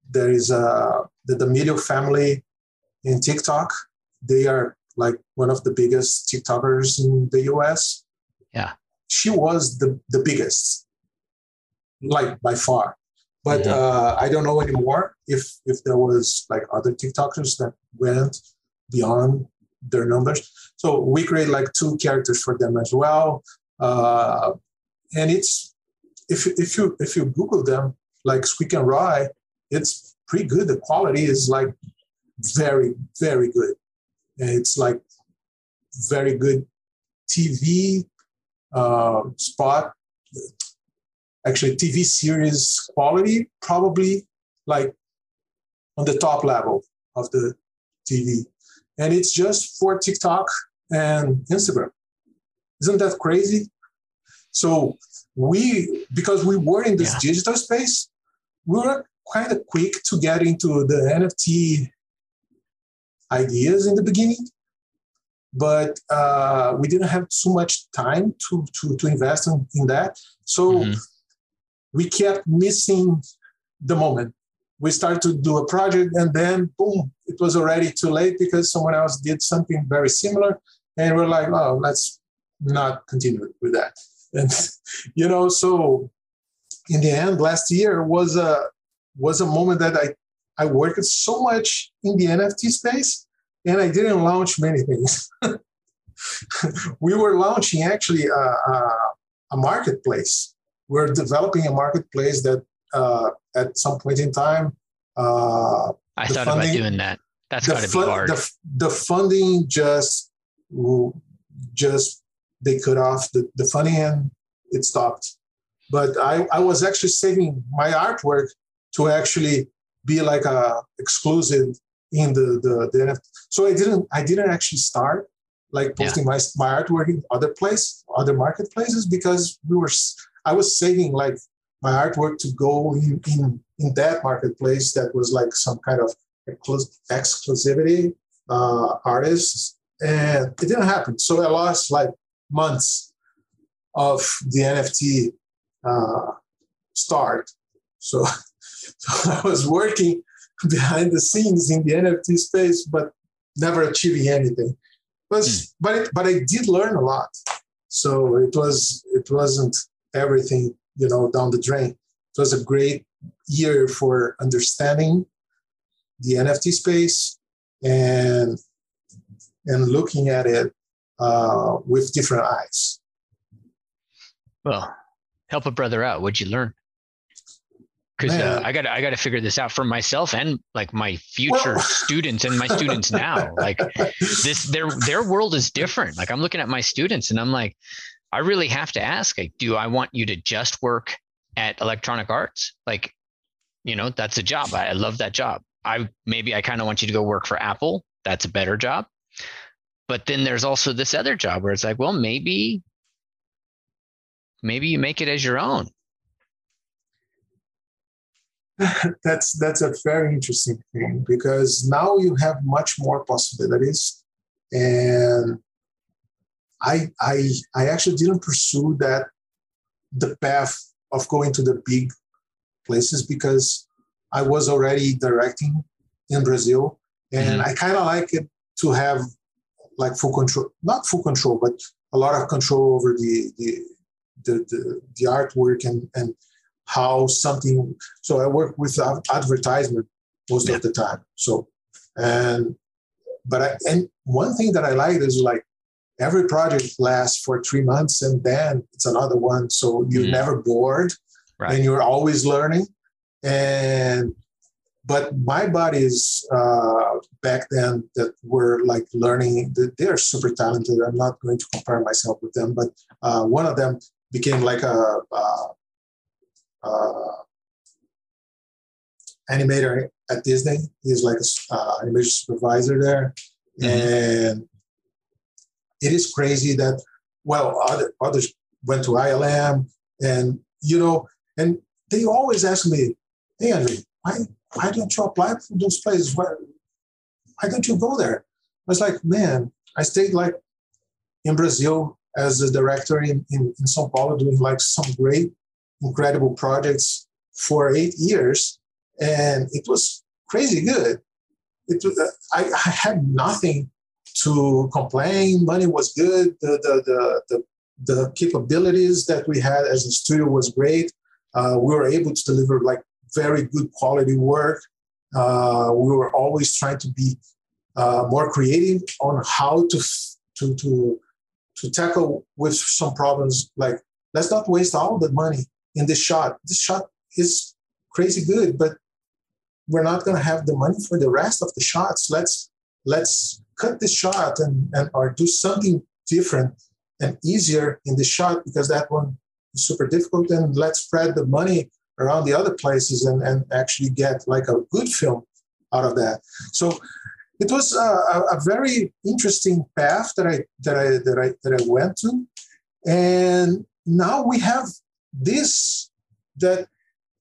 Speaker 2: there is a the D'Amelio family in TikTok. They are like one of the biggest TikTokers in the US.
Speaker 1: Yeah.
Speaker 2: She was the, the biggest, like by far. But uh, I don't know anymore if if there was like other TikTokers that went beyond their numbers. So we create like two characters for them as well. Uh, and it's if if you if you Google them like Squeak and Rye, it's pretty good. The quality is like very very good. And it's like very good TV uh, spot. Actually, TV series quality probably like on the top level of the TV, and it's just for TikTok and Instagram. Isn't that crazy? So we, because we were in this
Speaker 1: Yeah.
Speaker 2: digital space, we were kind of quick to get into the NFT ideas in the beginning. but uh, we didn't have too much time to to, to invest in, in that. So mm-hmm. we kept missing the moment. We started to do a project, and then boom, it was already too late because someone else did something very similar, and we're like, oh, let's not continue with that. And you know, so in the end, last year was a was a moment that I I worked so much in the NFT space and I didn't launch many things. <laughs> we were launching actually a, a, a, marketplace. We're developing a marketplace that uh, at some point in time.
Speaker 1: Uh, I thought funding, about doing that. That's got to be hard.
Speaker 2: The, the funding just, just they cut off the, the funding and it stopped. But I, I was actually saving my artwork to actually be like a exclusive in the the, the NFT. So I didn't I didn't actually start like posting yeah. my my artwork in other place other marketplaces because we were I was saving like my artwork to go in in, in that marketplace that was like some kind of exclusivity uh, artists and it didn't happen. So I lost like months of the NFT uh, start. So, <laughs> so I was working behind the scenes in the NFT space, but never achieving anything. But mm. but it, but I did learn a lot. So it was it wasn't everything you know down the drain. It was a great year for understanding the NFT space and and looking at it uh, with different eyes.
Speaker 1: Well, help a brother out. What'd you learn? because uh, I got I got to figure this out for myself and like my future well, <laughs> students and my students now. Like this, their their world is different. Like I'm looking at my students and I'm like, I really have to ask, like, do I want you to just work at Electronic Arts? Like, you know, that's a job. I, I love that job. I maybe I kind of want you to go work for Apple. That's a better job. But then there's also this other job where it's like, well, maybe maybe you make it as your own. <laughs>
Speaker 2: That's that's a very interesting thing because now you have much more possibilities. And i i i actually didn't pursue that the path of going to the big places because i was already directing in brazil. And mm-hmm. i kind of like it to have like full control not full control but a lot of control over the the the, the, the artwork and and how something. So I work with advertisement most yeah. of the time. So and but I, and one thing that I like is like every project lasts for three months and then it's another one. So you're mm-hmm. never bored right. and you're always learning. And but my buddies uh, back then that were like learning, they're super talented. I'm not going to compare myself with them, but uh, one of them became like a, a uh, animator at Disney. He's like an uh, animation supervisor there, mm-hmm. and it is crazy that well, other, others went to ILM, and you know, and they always ask me, "Hey, Andre, why why don't you apply for those places? Why why don't you go there?" I was like, "Man, I stayed like in Brazil as a director in, in, in São Paulo doing like some great incredible projects for eight years, and it was crazy good. It, I, I had nothing to complain. Money was good. The, the, the, the, the capabilities that we had as a studio was great. Uh, we were able to deliver like very good quality work. Uh, we were always trying to be uh, more creative on how to to to to tackle with some problems. Like let's not waste all the money in this shot. This shot is crazy good, but we're not going to have the money for the rest of the shots. Let's let's cut this shot and, and or do something different and easier in the shot because that one is super difficult. And let's spread the money around the other places and, and actually get like a good film out of that. So it was a, a, very interesting path that I that I that I that I went to, and now we have this that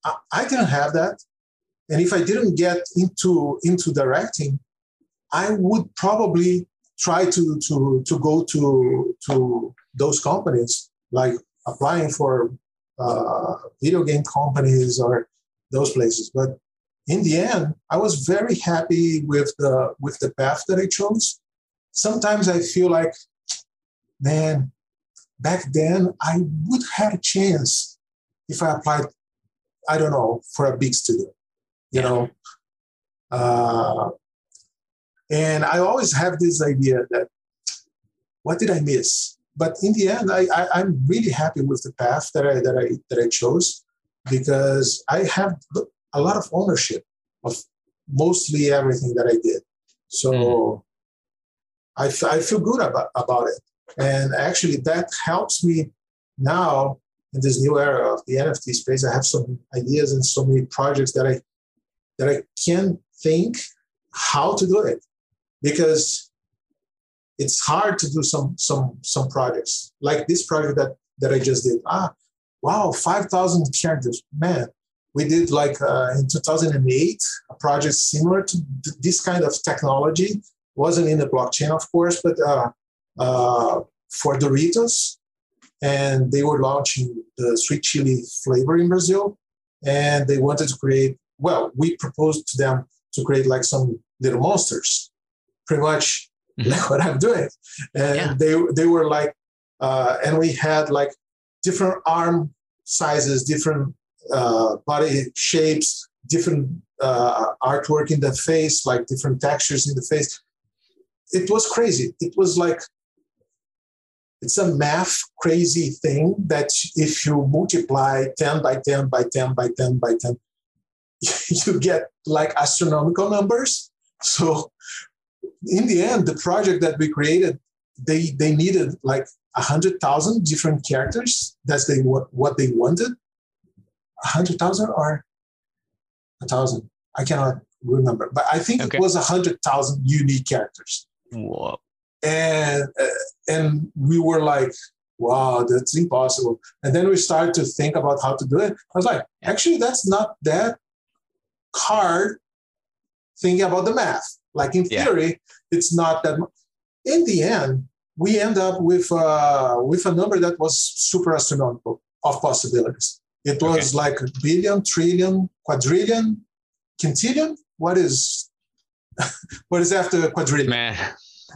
Speaker 2: I, I didn't have that. And if I didn't get into into directing, I would probably try to to to go to to those companies like applying for uh, video game companies or those places. But in the end i was very happy with the with the path that i chose. Sometimes i feel like man back then i would have a chance if i applied i don't know for a big studio you know? Uh, and I always have this idea that what did I miss? But in the end, I, I, am really happy with the path that I, that, I, that I chose because I have a lot of ownership of mostly everything that I did. So mm. I, f- I feel good about, about it. And actually, that helps me now in this new era of the NFT space. I have some ideas and so many projects that I that I can think how to do it because it's hard to do some some some projects like this project that that I just did. Ah, wow, five thousand characters, man. We did like uh, in 2008 a project similar to th- this kind of technology. wasn't in the blockchain, of course, but uh, uh, for Doritos, and they were launching the sweet chili flavor in Brazil, and they wanted to create. Well, we proposed to them to create like some little monsters pretty much <laughs> what I'm doing. And yeah. they they were like, uh, and we had like different arm sizes, different uh, body shapes, different uh, artwork in the face, like different textures in the face. It was crazy. It was like it's a math crazy thing that if you multiply 10 by 10 by 10 by 10 by 10 <laughs> you get like astronomical numbers so in the end, the project that we created, they they needed like a hundred thousand different characters. That's they what what they wanted. A hundred thousand or a thousand. I cannot remember, but I think okay. it was a hundred thousand unique characters.
Speaker 1: Whoa!
Speaker 2: And uh, and we were like, wow, that's impossible. And then we started to think about how to do it. I was like, actually, that's not that hard. Thinking about the math like in theory, yeah. it's not that. Much. In the end, we end up with uh, with a number that was super astronomical of possibilities. It was okay. like a billion, trillion, quadrillion, quintillion. What is <laughs> what is after quadrillion?
Speaker 1: Man,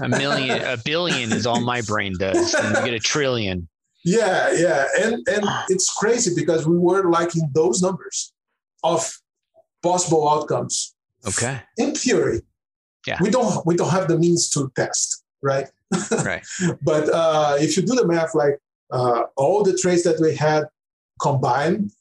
Speaker 1: a million, a <laughs> billion is all my brain does, and you get a trillion.
Speaker 2: Yeah, yeah, and and it's crazy because we were like in those numbers of possible outcomes.
Speaker 1: Okay.
Speaker 2: In theory,
Speaker 1: yeah.
Speaker 2: we don't we don't have the means to test, right? <laughs>
Speaker 1: Right.
Speaker 2: but uh, if you do the math, like uh, all the traits that we had combined,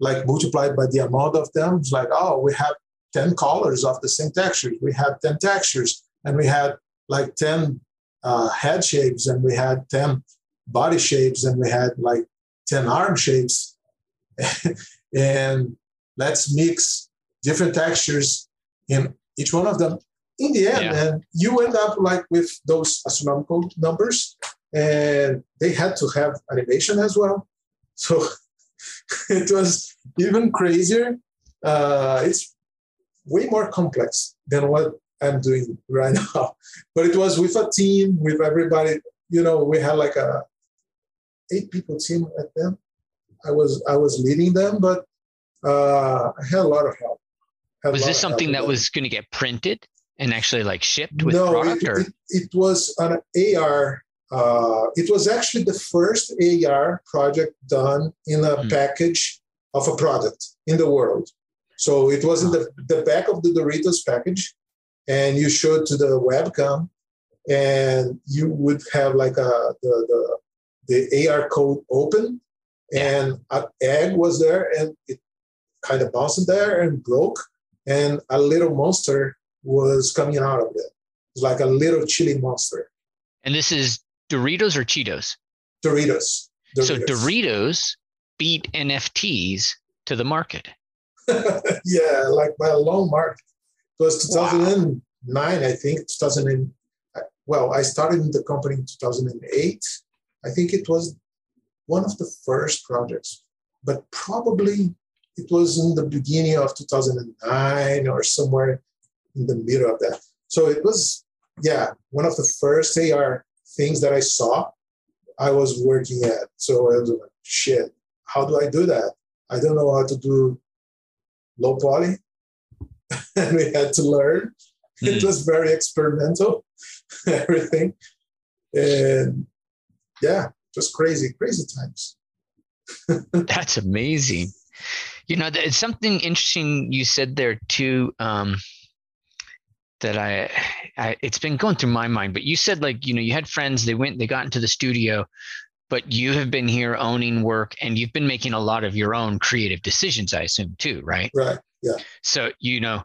Speaker 2: like multiplied by the amount of them, it's like oh, we have ten colors of the same texture. We had ten textures, and we had like ten uh, head shapes, and we had ten body shapes, and we had like ten arm shapes, <laughs> and let's mix different textures in each one of them in the end, yeah. man, you end up like with those astronomical numbers, and they had to have animation as well. <laughs> So it was even crazier. Uh, it's way more complex than what I'm doing right <laughs> now. But it was with a team, with everybody. You know, we had like a eight people team at them. I was I was leading them, but uh, I had a lot of help.
Speaker 1: Was this something that was going to get printed? And actually like shipped with
Speaker 2: no,
Speaker 1: product
Speaker 2: it,
Speaker 1: or
Speaker 2: it, it was an AR. Uh, it was actually the first AR project done in a mm. package of a product in the world. So it was in the, the back of the Doritos package, and you showed to the webcam, and you would have like a the the, the AR code open, and an egg was there, and it kind of bounced there and broke, and a little monster was coming out of it. It's like a little chili monster.
Speaker 1: And this is Doritos or Cheetos?
Speaker 2: Doritos.
Speaker 1: Doritos. So Doritos beat NFTs to the market. <laughs>
Speaker 2: yeah, like by a long mark. It was 2009, wow. I think. 2000. well, I started in the company in 2008. I think it was one of the first projects, but probably it was in the beginning of 2009 or somewhere in the middle of that. So it was yeah, one of the first AR things that I saw, I was working at. So I was like, shit, how do I do that? I don't know how to do low poly. <laughs> and we had to learn. Mm. <laughs> It hmm. was very experimental, <laughs> everything. And yeah, just crazy, crazy times.
Speaker 1: That's amazing. You know, it's something interesting you said there too. Um, that I, I, it's been going through my mind. But you said like you know you had friends. They went, they got into the studio, but you have been here owning work, and you've been making a lot of your own creative decisions. I assume too, right?
Speaker 2: Right. Yeah.
Speaker 1: So you know,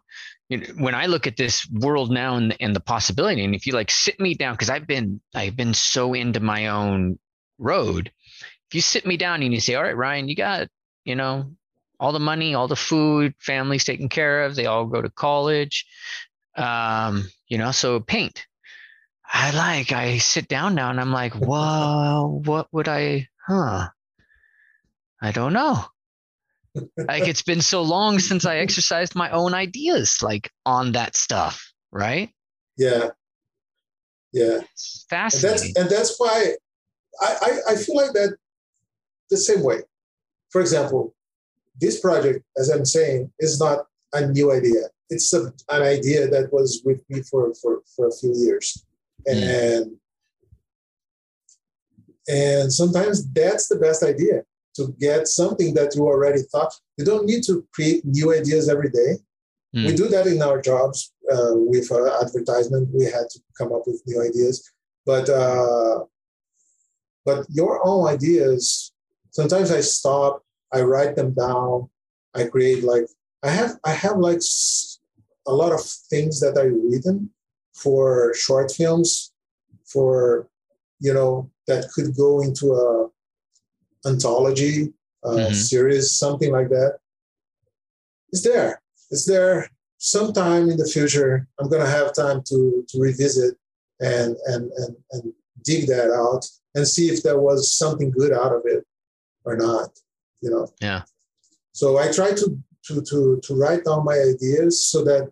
Speaker 1: you know, when I look at this world now and, and the possibility, and if you like sit me down, because I've been I've been so into my own road. If you sit me down and you say, "All right, Ryan, you got you know all the money, all the food, family's taken care of, they all go to college, um, you know, so paint. I like. I sit down now and I'm like, "Whoa, what would I? Huh? I don't know." like it's been so long since I exercised my own ideas like on that stuff, right?
Speaker 2: Yeah. Yeah.
Speaker 1: It's fascinating.
Speaker 2: And that's, and that's why I, I, I feel like that the same way. For example, this project, as I'm saying, is not a new idea. It's a, an idea that was with me for, for, for a few years. And mm. and sometimes that's the best idea to get something that you already thought. You don't need to create new ideas every day. Mm. We do that in our jobs uh, with uh, advertisement. We had to come up with new ideas, but uh, but your own ideas. Sometimes I stop. I write them down. I create like I have I have like a lot of things that I've written for short films, for you know that could go into a anthology uh, mm-hmm. series, something like that. It's there. It's there. Sometime in the future, I'm gonna have time to to revisit and and and and dig that out and see if there was something good out of it or not. You know.
Speaker 1: Yeah.
Speaker 2: So I try to to to to write down my ideas so that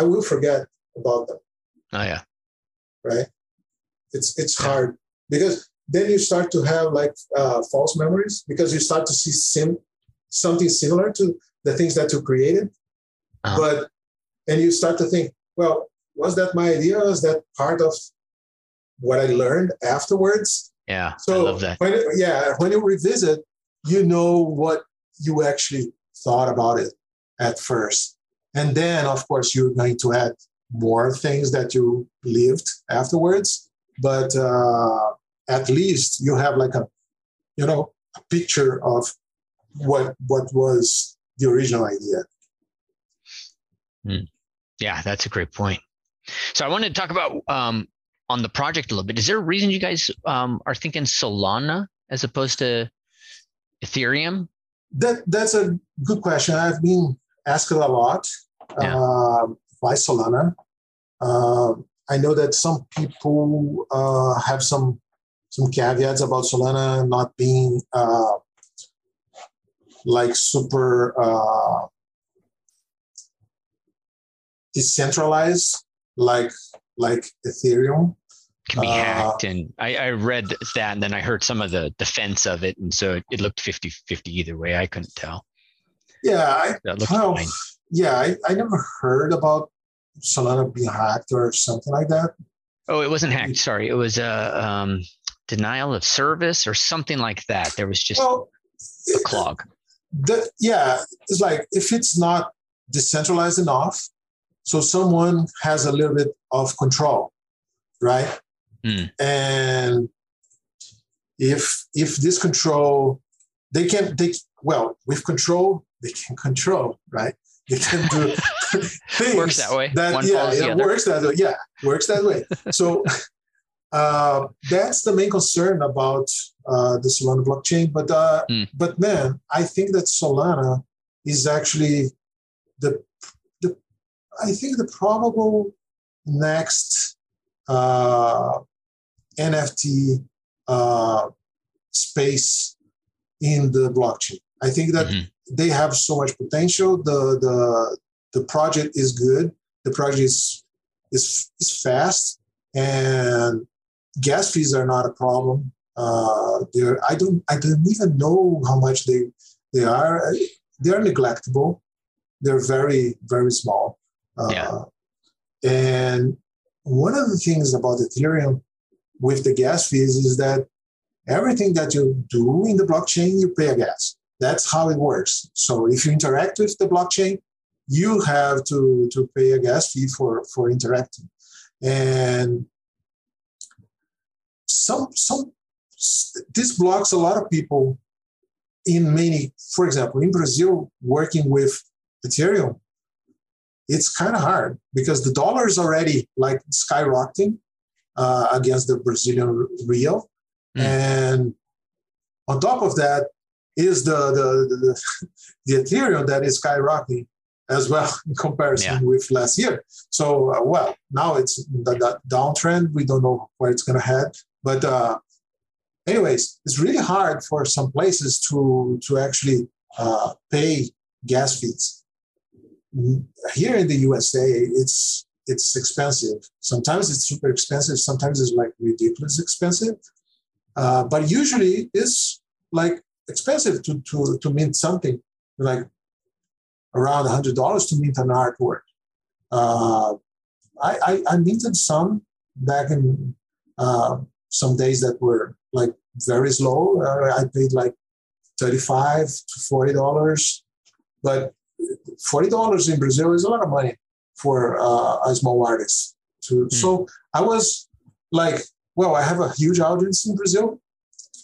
Speaker 2: I will forget about them.
Speaker 1: Oh yeah.
Speaker 2: Right. It's it's hard because then you start to have like uh, false memories because you start to see sim- something similar to the things that you created uh-huh. but and you start to think well was that my idea was that part of what i learned afterwards
Speaker 1: yeah
Speaker 2: so
Speaker 1: I love that.
Speaker 2: When, yeah when you revisit you know what you actually thought about it at first and then of course you're going to add more things that you lived afterwards. But uh, at least you have like a you know a picture of what what was the original idea.
Speaker 1: Mm. yeah that's a great point. So i wanted to talk about um, on the project a little bit. Is there a reason you guys um, are thinking solana as opposed to ethereum?
Speaker 2: That that's a good question. I've been asked a lot yeah. uh, why solana uh, i know that some people uh, have some some caveats about Solana not being uh, like super uh, decentralized like like Ethereum.
Speaker 1: Can be uh, hacked, and I, I, read that, and then I heard some of the defense of it, and so it looked 50-50 either way. I couldn't tell.
Speaker 2: Yeah, I, well, fine. Yeah, I, I never heard about Solana being hacked or something like that.
Speaker 1: Oh, it wasn't hacked. Sorry, it was a uh, um, denial of service or something like that. There was just well, a clog.
Speaker 2: The, yeah, it's like if it's not decentralized enough, so someone has a little bit of control, right? Mm. And if if this control, they can they well with control they can control, right? <laughs> They can do things
Speaker 1: works that way.
Speaker 2: That, One yeah, it works that way. Yeah, works that way. <laughs> So uh, that's the main concern about uh, the Solana blockchain. But uh, mm. but man, I think that Solana is actually the the I think the probable next uh, NFT uh, space in the blockchain. I think that mm-hmm. They have so much potential. The the the project is good. The project is is, is fast and gas fees are not a problem. Uh, they're, I don't I don't even know how much they they are. They're neglectable. They're very very small. Uh, yeah. And one of the things about Ethereum with the gas fees is that everything that you do in the blockchain, you pay a gas. That's how it works. So if you interact with the blockchain, you have to, to pay a gas fee for, for interacting. And some some this blocks a lot of people in many, for example, in Brazil, working with Ethereum, it's kind of hard because the dollar is already like skyrocketing uh, against the Brazilian real. Mm. And on top of that is the, the, the, the Ethereum that is skyrocketing as well in comparison yeah. with last year. So, uh, well, now it's the, the, downtrend. We don't know where it's going to head. But, uh, anyways, it's really hard for some places to, to actually uh, pay gas fees. Here in the USA, it's it's expensive. Sometimes it's super expensive. Sometimes it's like ridiculous expensive. Uh, but usually it's like expensive to, to, to mint something like around $100 to mint an artwork. Uh, I, I, I, minted some back in uh, some days that were like very slow. Uh, I paid like 35 to $40. But $40 in Brazil is a lot of money for uh, a small artist. To, mm. So I was like, well, I have a huge audience in Brazil.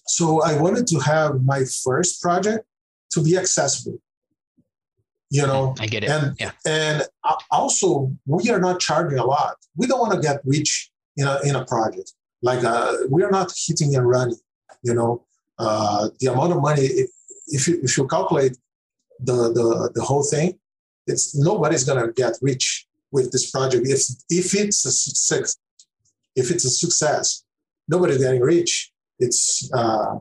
Speaker 2: So I wanted to have my first project to be accessible. You know,
Speaker 1: I get it.
Speaker 2: And,
Speaker 1: yeah.
Speaker 2: and also, we are not charging a lot. We don't want to get rich in a, in a project. Like, uh, we are not hitting and running. You know, uh, the amount of money, if, if, you, if you calculate the, the, the whole thing, it's nobody's going to get rich with this project if if it's a success if it's a success nobody's getting rich it's uh,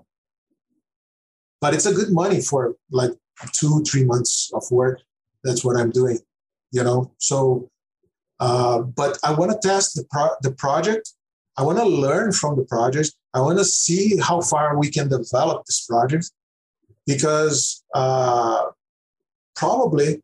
Speaker 2: but it's a good money for like two three months of work. That's what i'm doing you know? So uh, but i want to test the, pro- the project. I want to learn from the project. I want to see how far we can develop this project because uh, probably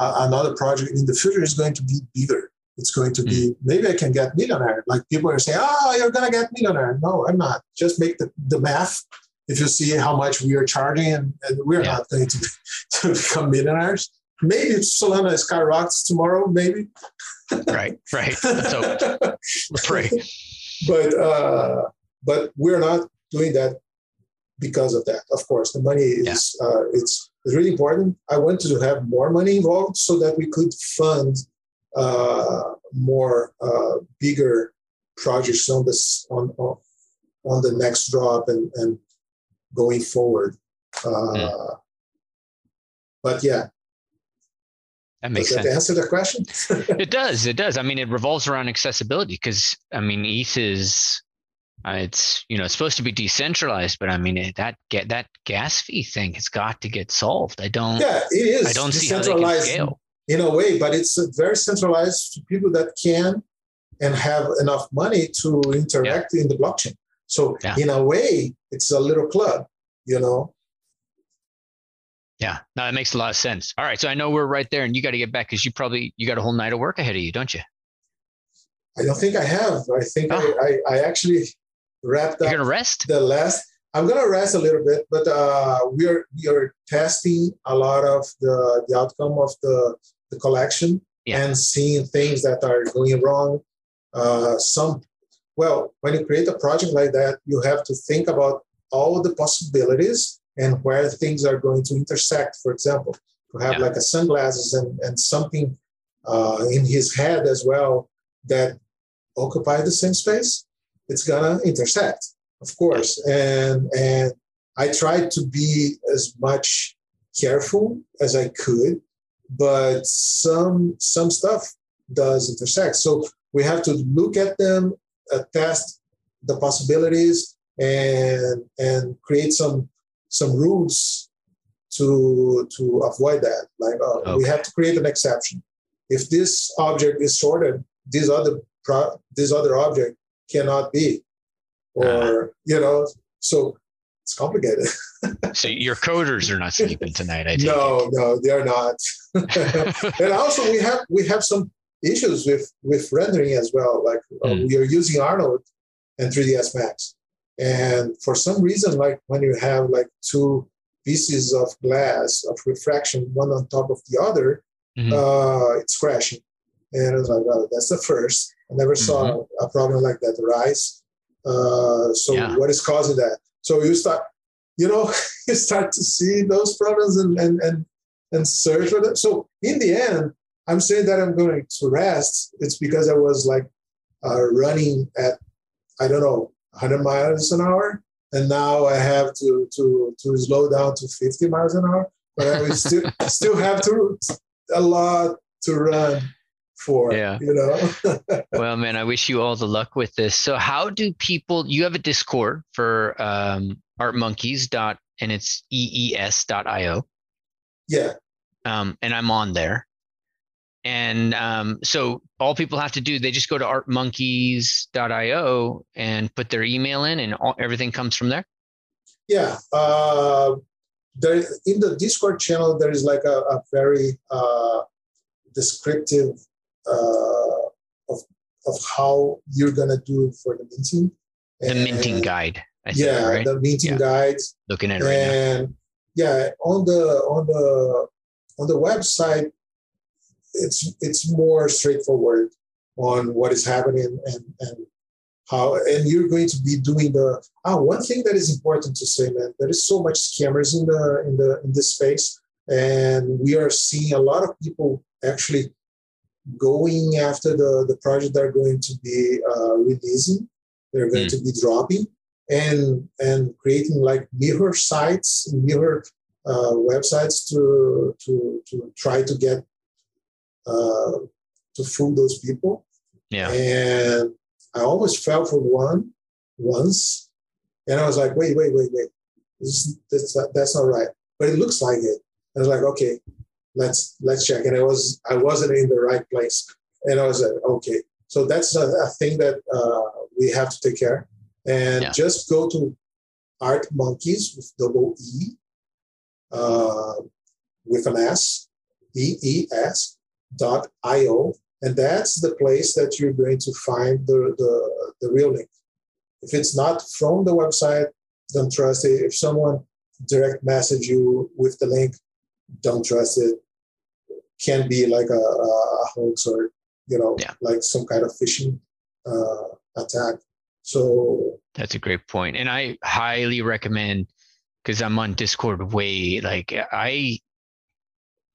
Speaker 2: another project in the future is going to be bigger. It's going to be mm. maybe I can get millionaire. Like people are saying, oh, you're gonna get millionaire. No, I'm not. Just make the, the math. If you see how much we are charging, and, and we're yeah. not going to, <laughs> to become millionaires. Maybe Solana skyrockets tomorrow. Maybe.
Speaker 1: right. Right. So <laughs> pray.
Speaker 2: But uh, but we're not doing that because of that. Of course, the money is yeah. uh, it's really important. I wanted to have more money involved so that we could fund more uh, bigger projects on this on on the next drop and and going forward. Uh, mm. But yeah,
Speaker 1: that makes
Speaker 2: does
Speaker 1: sense.
Speaker 2: Answer the question? <laughs>
Speaker 1: it does. It does. I mean, it revolves around accessibility because I mean, ETH is uh, it's you know it's supposed to be decentralized, but I mean that get that gas fee thing has got to get solved. I don't.
Speaker 2: Yeah, it is.
Speaker 1: I don't see how they can scale.
Speaker 2: In a way, but it's very centralized to people that can and have enough money to interact yeah. in the blockchain. So yeah. in a way, it's a little club, you know.
Speaker 1: Yeah, no, that makes a lot of sense. All right, so I know we're right there, and you got to get back because you probably you got a whole night of work ahead of you, don't you?
Speaker 2: I don't think I have. I think oh. I, I, I actually wrapped
Speaker 1: up. You're gonna rest
Speaker 2: the last. I'm gonna rest a little bit, but uh, we are we are testing a lot of the the outcome of the the collection yeah. and seeing things that are going wrong. Uh, some well, when you create a project like that, you have to think about all the possibilities and where things are going to intersect. For example, to have yeah. like a sunglasses and, and something uh, in his head as well that occupy the same space it's gonna intersect, of course. And and I tried to be as much careful as I could, but some some stuff does intersect. So we have to look at them, uh, test the possibilities, and and create some some rules to to avoid that. Like uh, okay. we have to create an exception. If this object is sorted, these other pro- this other object cannot be, or uh, you know, so it's complicated. <laughs>
Speaker 1: so your coders are not sleeping tonight. I
Speaker 2: no, no, they are not. <laughs> and also we have we have some issues with with rendering as well. Like mm. uh, hmm. we are using Arnold and 3ds Max, and for some reason, like when you have like two pieces of glass of refraction, one on top of the other, mm-hmm. uh, it's crashing. And I was like, well, that's the first. I never saw mm-hmm. a problem like that arise. Uh, so yeah. what is causing that? So you start, you know, <laughs> you start to see those problems and and and, and search for them. So in the end, I'm saying that I'm going to rest. It's because I was like uh, running at I don't know 100 miles an hour, and now I have to to to slow down to 50 miles an hour. But I still <laughs> still have to a lot to run for yeah. you know? <laughs>
Speaker 1: Well man i wish you all the luck with this. So how do people you have a discord for um art monkeys dot and it's ees dot io
Speaker 2: yeah.
Speaker 1: Um and i'm on there. And um, so all people have to do they just go to artmonkeys.io and put their email in and all, everything comes from there?
Speaker 2: Yeah uh, there in the discord channel there is like a, a very uh, descriptive uh, of of how you're gonna do for the minting.
Speaker 1: The minting guide.
Speaker 2: I yeah, think, right? the minting yeah. guides.
Speaker 1: Looking at it right
Speaker 2: and, now. Yeah, on the on the on the website, it's it's more straightforward on what is happening and and how and you're going to be doing the ah one thing that is important to say man there is so much scammers in the in the in this space and we are seeing a lot of people actually going after the, the project they're going to be uh, releasing, they're going mm. to be dropping, and and creating like mirror sites, mirror uh, websites to to to try to get uh, to fool those people.
Speaker 1: Yeah.
Speaker 2: And I almost fell for one once, and I was like, wait, wait, wait, wait, this, that's that's not right. But it looks like it. I was like, okay, let's let's check. And I was I wasn't in the right place, and I was like, okay, so that's a, a thing that uh, we have to take care. And yeah. just go to Art Monkeys with double E, uh, with an S, E E S dot I O, and that's the place that you're going to find the the, the real link. If it's not from the website, don't trust it. If someone direct message you with the link, don't trust it can be like a, a hoax or you know yeah. like some kind of phishing uh, attack. So
Speaker 1: that's a great point, and I highly recommend because I'm on Discord way like I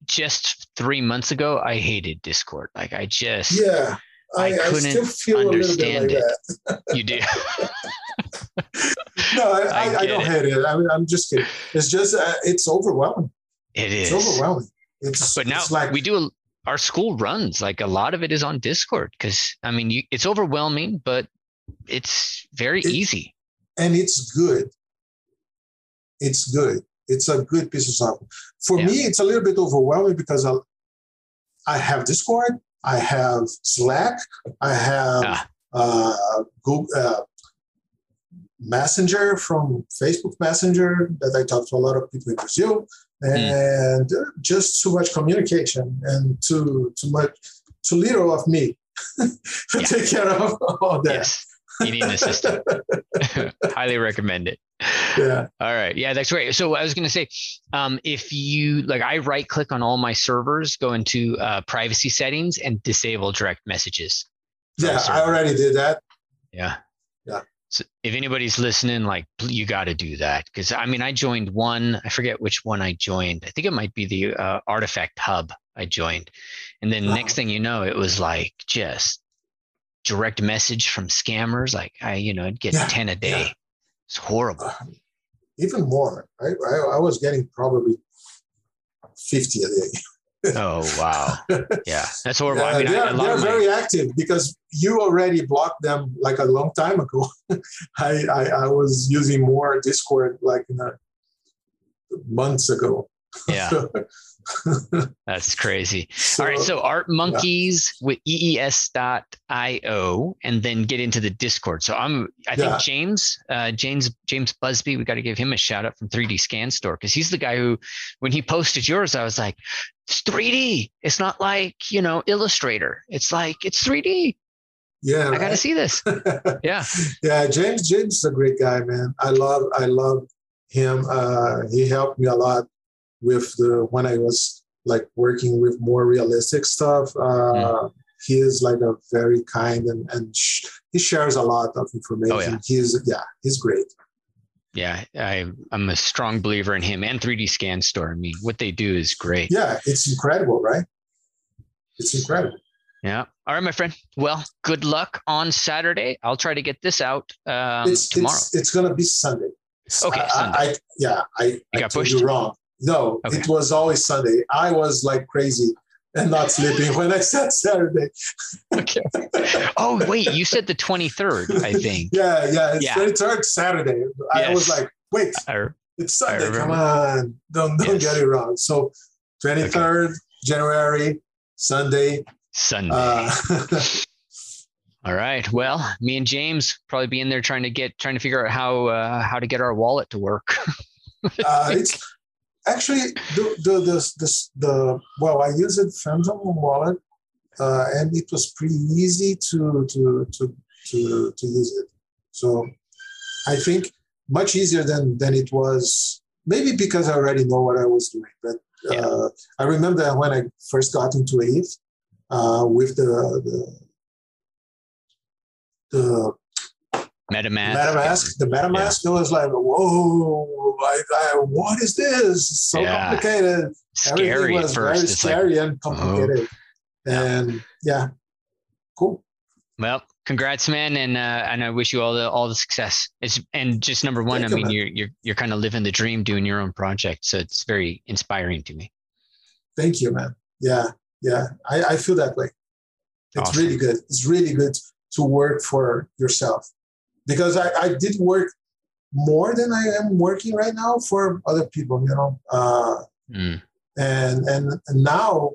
Speaker 1: just three months ago I hated Discord. Like I just
Speaker 2: yeah. I, I couldn't I understand like
Speaker 1: it. <laughs> you do. <laughs>
Speaker 2: no, <laughs> I, I, I don't it. hate it. I mean, I'm just kidding. It's just uh, it's overwhelming.
Speaker 1: It is.
Speaker 2: It's overwhelming. It's
Speaker 1: but now
Speaker 2: it's like
Speaker 1: we do a, our school runs like a lot of it is on Discord because I mean you, it's overwhelming, but it's very it, easy
Speaker 2: and it's good. It's good. It's a good piece of software. For yeah. me, it's a little bit overwhelming because I, I have Discord, I have Slack, I have ah. uh, Google uh, Messenger from Facebook Messenger that I talk to a lot of people in Brazil. Hmm. and mm. just too much communication and too too much too little of me <laughs> to yeah. take care of <laughs> all that. Yes.
Speaker 1: You need an assistant. <laughs> Highly recommend it.
Speaker 2: Yeah.
Speaker 1: All right. Yeah, that's great. So I was going to say, um, if you like, I right click on all my servers, go into uh, privacy settings, and disable direct messages.
Speaker 2: Yeah, I already did that.
Speaker 1: Yeah. So if anybody's listening, like you got to do that because I mean, I joined one. I forget which one I joined. I think it might be the uh, Artifact Hub I joined, and then next thing you know, it was like just direct message from scammers. Like I, you know, I'd get yeah, ten a day. Yeah. It's horrible. Uh,
Speaker 2: even more. I, I I was getting probably fifty a day.
Speaker 1: Oh wow. Yeah. <laughs> That's horrible. Yeah, I mean,
Speaker 2: they're,
Speaker 1: I,
Speaker 2: they're very my... active because you already blocked them like a long time ago. <laughs> I, I, I was using more discord like months ago
Speaker 1: Yeah. <laughs> That's crazy. So, All right. So art monkeys yeah. with ees.io and then get into the discord. So I'm, I think yeah. James, uh, James, James Busby, we got to give him a shout out from 3D scan store. Cause he's the guy who, when he posted yours, I was like, it's 3D. It's not like, you know, illustrator. It's like, it's 3D.
Speaker 2: Yeah.
Speaker 1: I got to see this. <laughs> yeah.
Speaker 2: Yeah. James, James is a great guy, man. I love, I love him. Uh, he helped me a lot with the when I was like working with more realistic stuff. Uh, mm. He is like a very kind and and sh- he shares a lot of information. Oh, yeah. He's yeah, he's great.
Speaker 1: Yeah, I, I'm a strong believer in him and 3D Scan Store. I mean, what they do is great.
Speaker 2: Yeah, it's incredible, right? It's incredible.
Speaker 1: Yeah. All right, my friend. Well, good luck on Saturday. I'll try to get this out um,
Speaker 2: it's,
Speaker 1: tomorrow.
Speaker 2: It's, it's going to be Sunday.
Speaker 1: Okay,
Speaker 2: I,
Speaker 1: Sunday.
Speaker 2: I, yeah, I, you I got pushed. you wrong. No, okay. it was always Sunday. I was like crazy and not sleeping when I said Saturday.
Speaker 1: okay. Oh wait, you said the twenty third, I think. <laughs>
Speaker 2: yeah, yeah, it's yeah. third Saturday. Yes. I was like, wait, I, it's Sunday. Come on, don't don't yes. get it wrong. So twenty third okay. January, Sunday.
Speaker 1: Sunday. Uh, <laughs> All right. Well, me and James probably be in there trying to get trying to figure out how uh, how to get our wallet to work. <laughs>
Speaker 2: uh, it's actually the the the, the, the well, I use it Phantom wallet, uh, and it was pretty easy to to to to to use it. So I think much easier than than it was. Maybe because I already know what I was doing, but yeah. Uh, I remember when I first got into it uh, with the the the
Speaker 1: MetaMask.
Speaker 2: MetaMask. The MetaMask. Yeah. It was like, whoa, like, I, what is this? It's so yeah. complicated.
Speaker 1: Scary Everything was
Speaker 2: very scary like, and complicated.
Speaker 1: Oh.
Speaker 2: And yeah, cool.
Speaker 1: Well, congrats, man, and uh, and I wish you all the all the success. It's and just number one, Thank I mean, you, are you're you're kind of living the dream, doing your own project, so it's very inspiring to me.
Speaker 2: Thank you, man. Yeah, yeah, I, I feel that way. It's awesome. really good. It's really good to work for yourself because I, I did work more than I am working right now for other people, you know. Uh, mm. and, and and now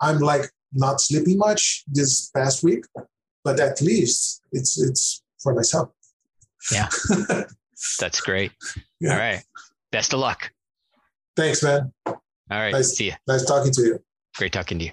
Speaker 2: I'm like not sleeping much this past week, but at least it's it's for myself.
Speaker 1: Yeah, <laughs> that's great. Yeah. All right, best of luck.
Speaker 2: Thanks, man.
Speaker 1: All right, nice, to see you.
Speaker 2: Nice talking to you.
Speaker 1: Great talking to you.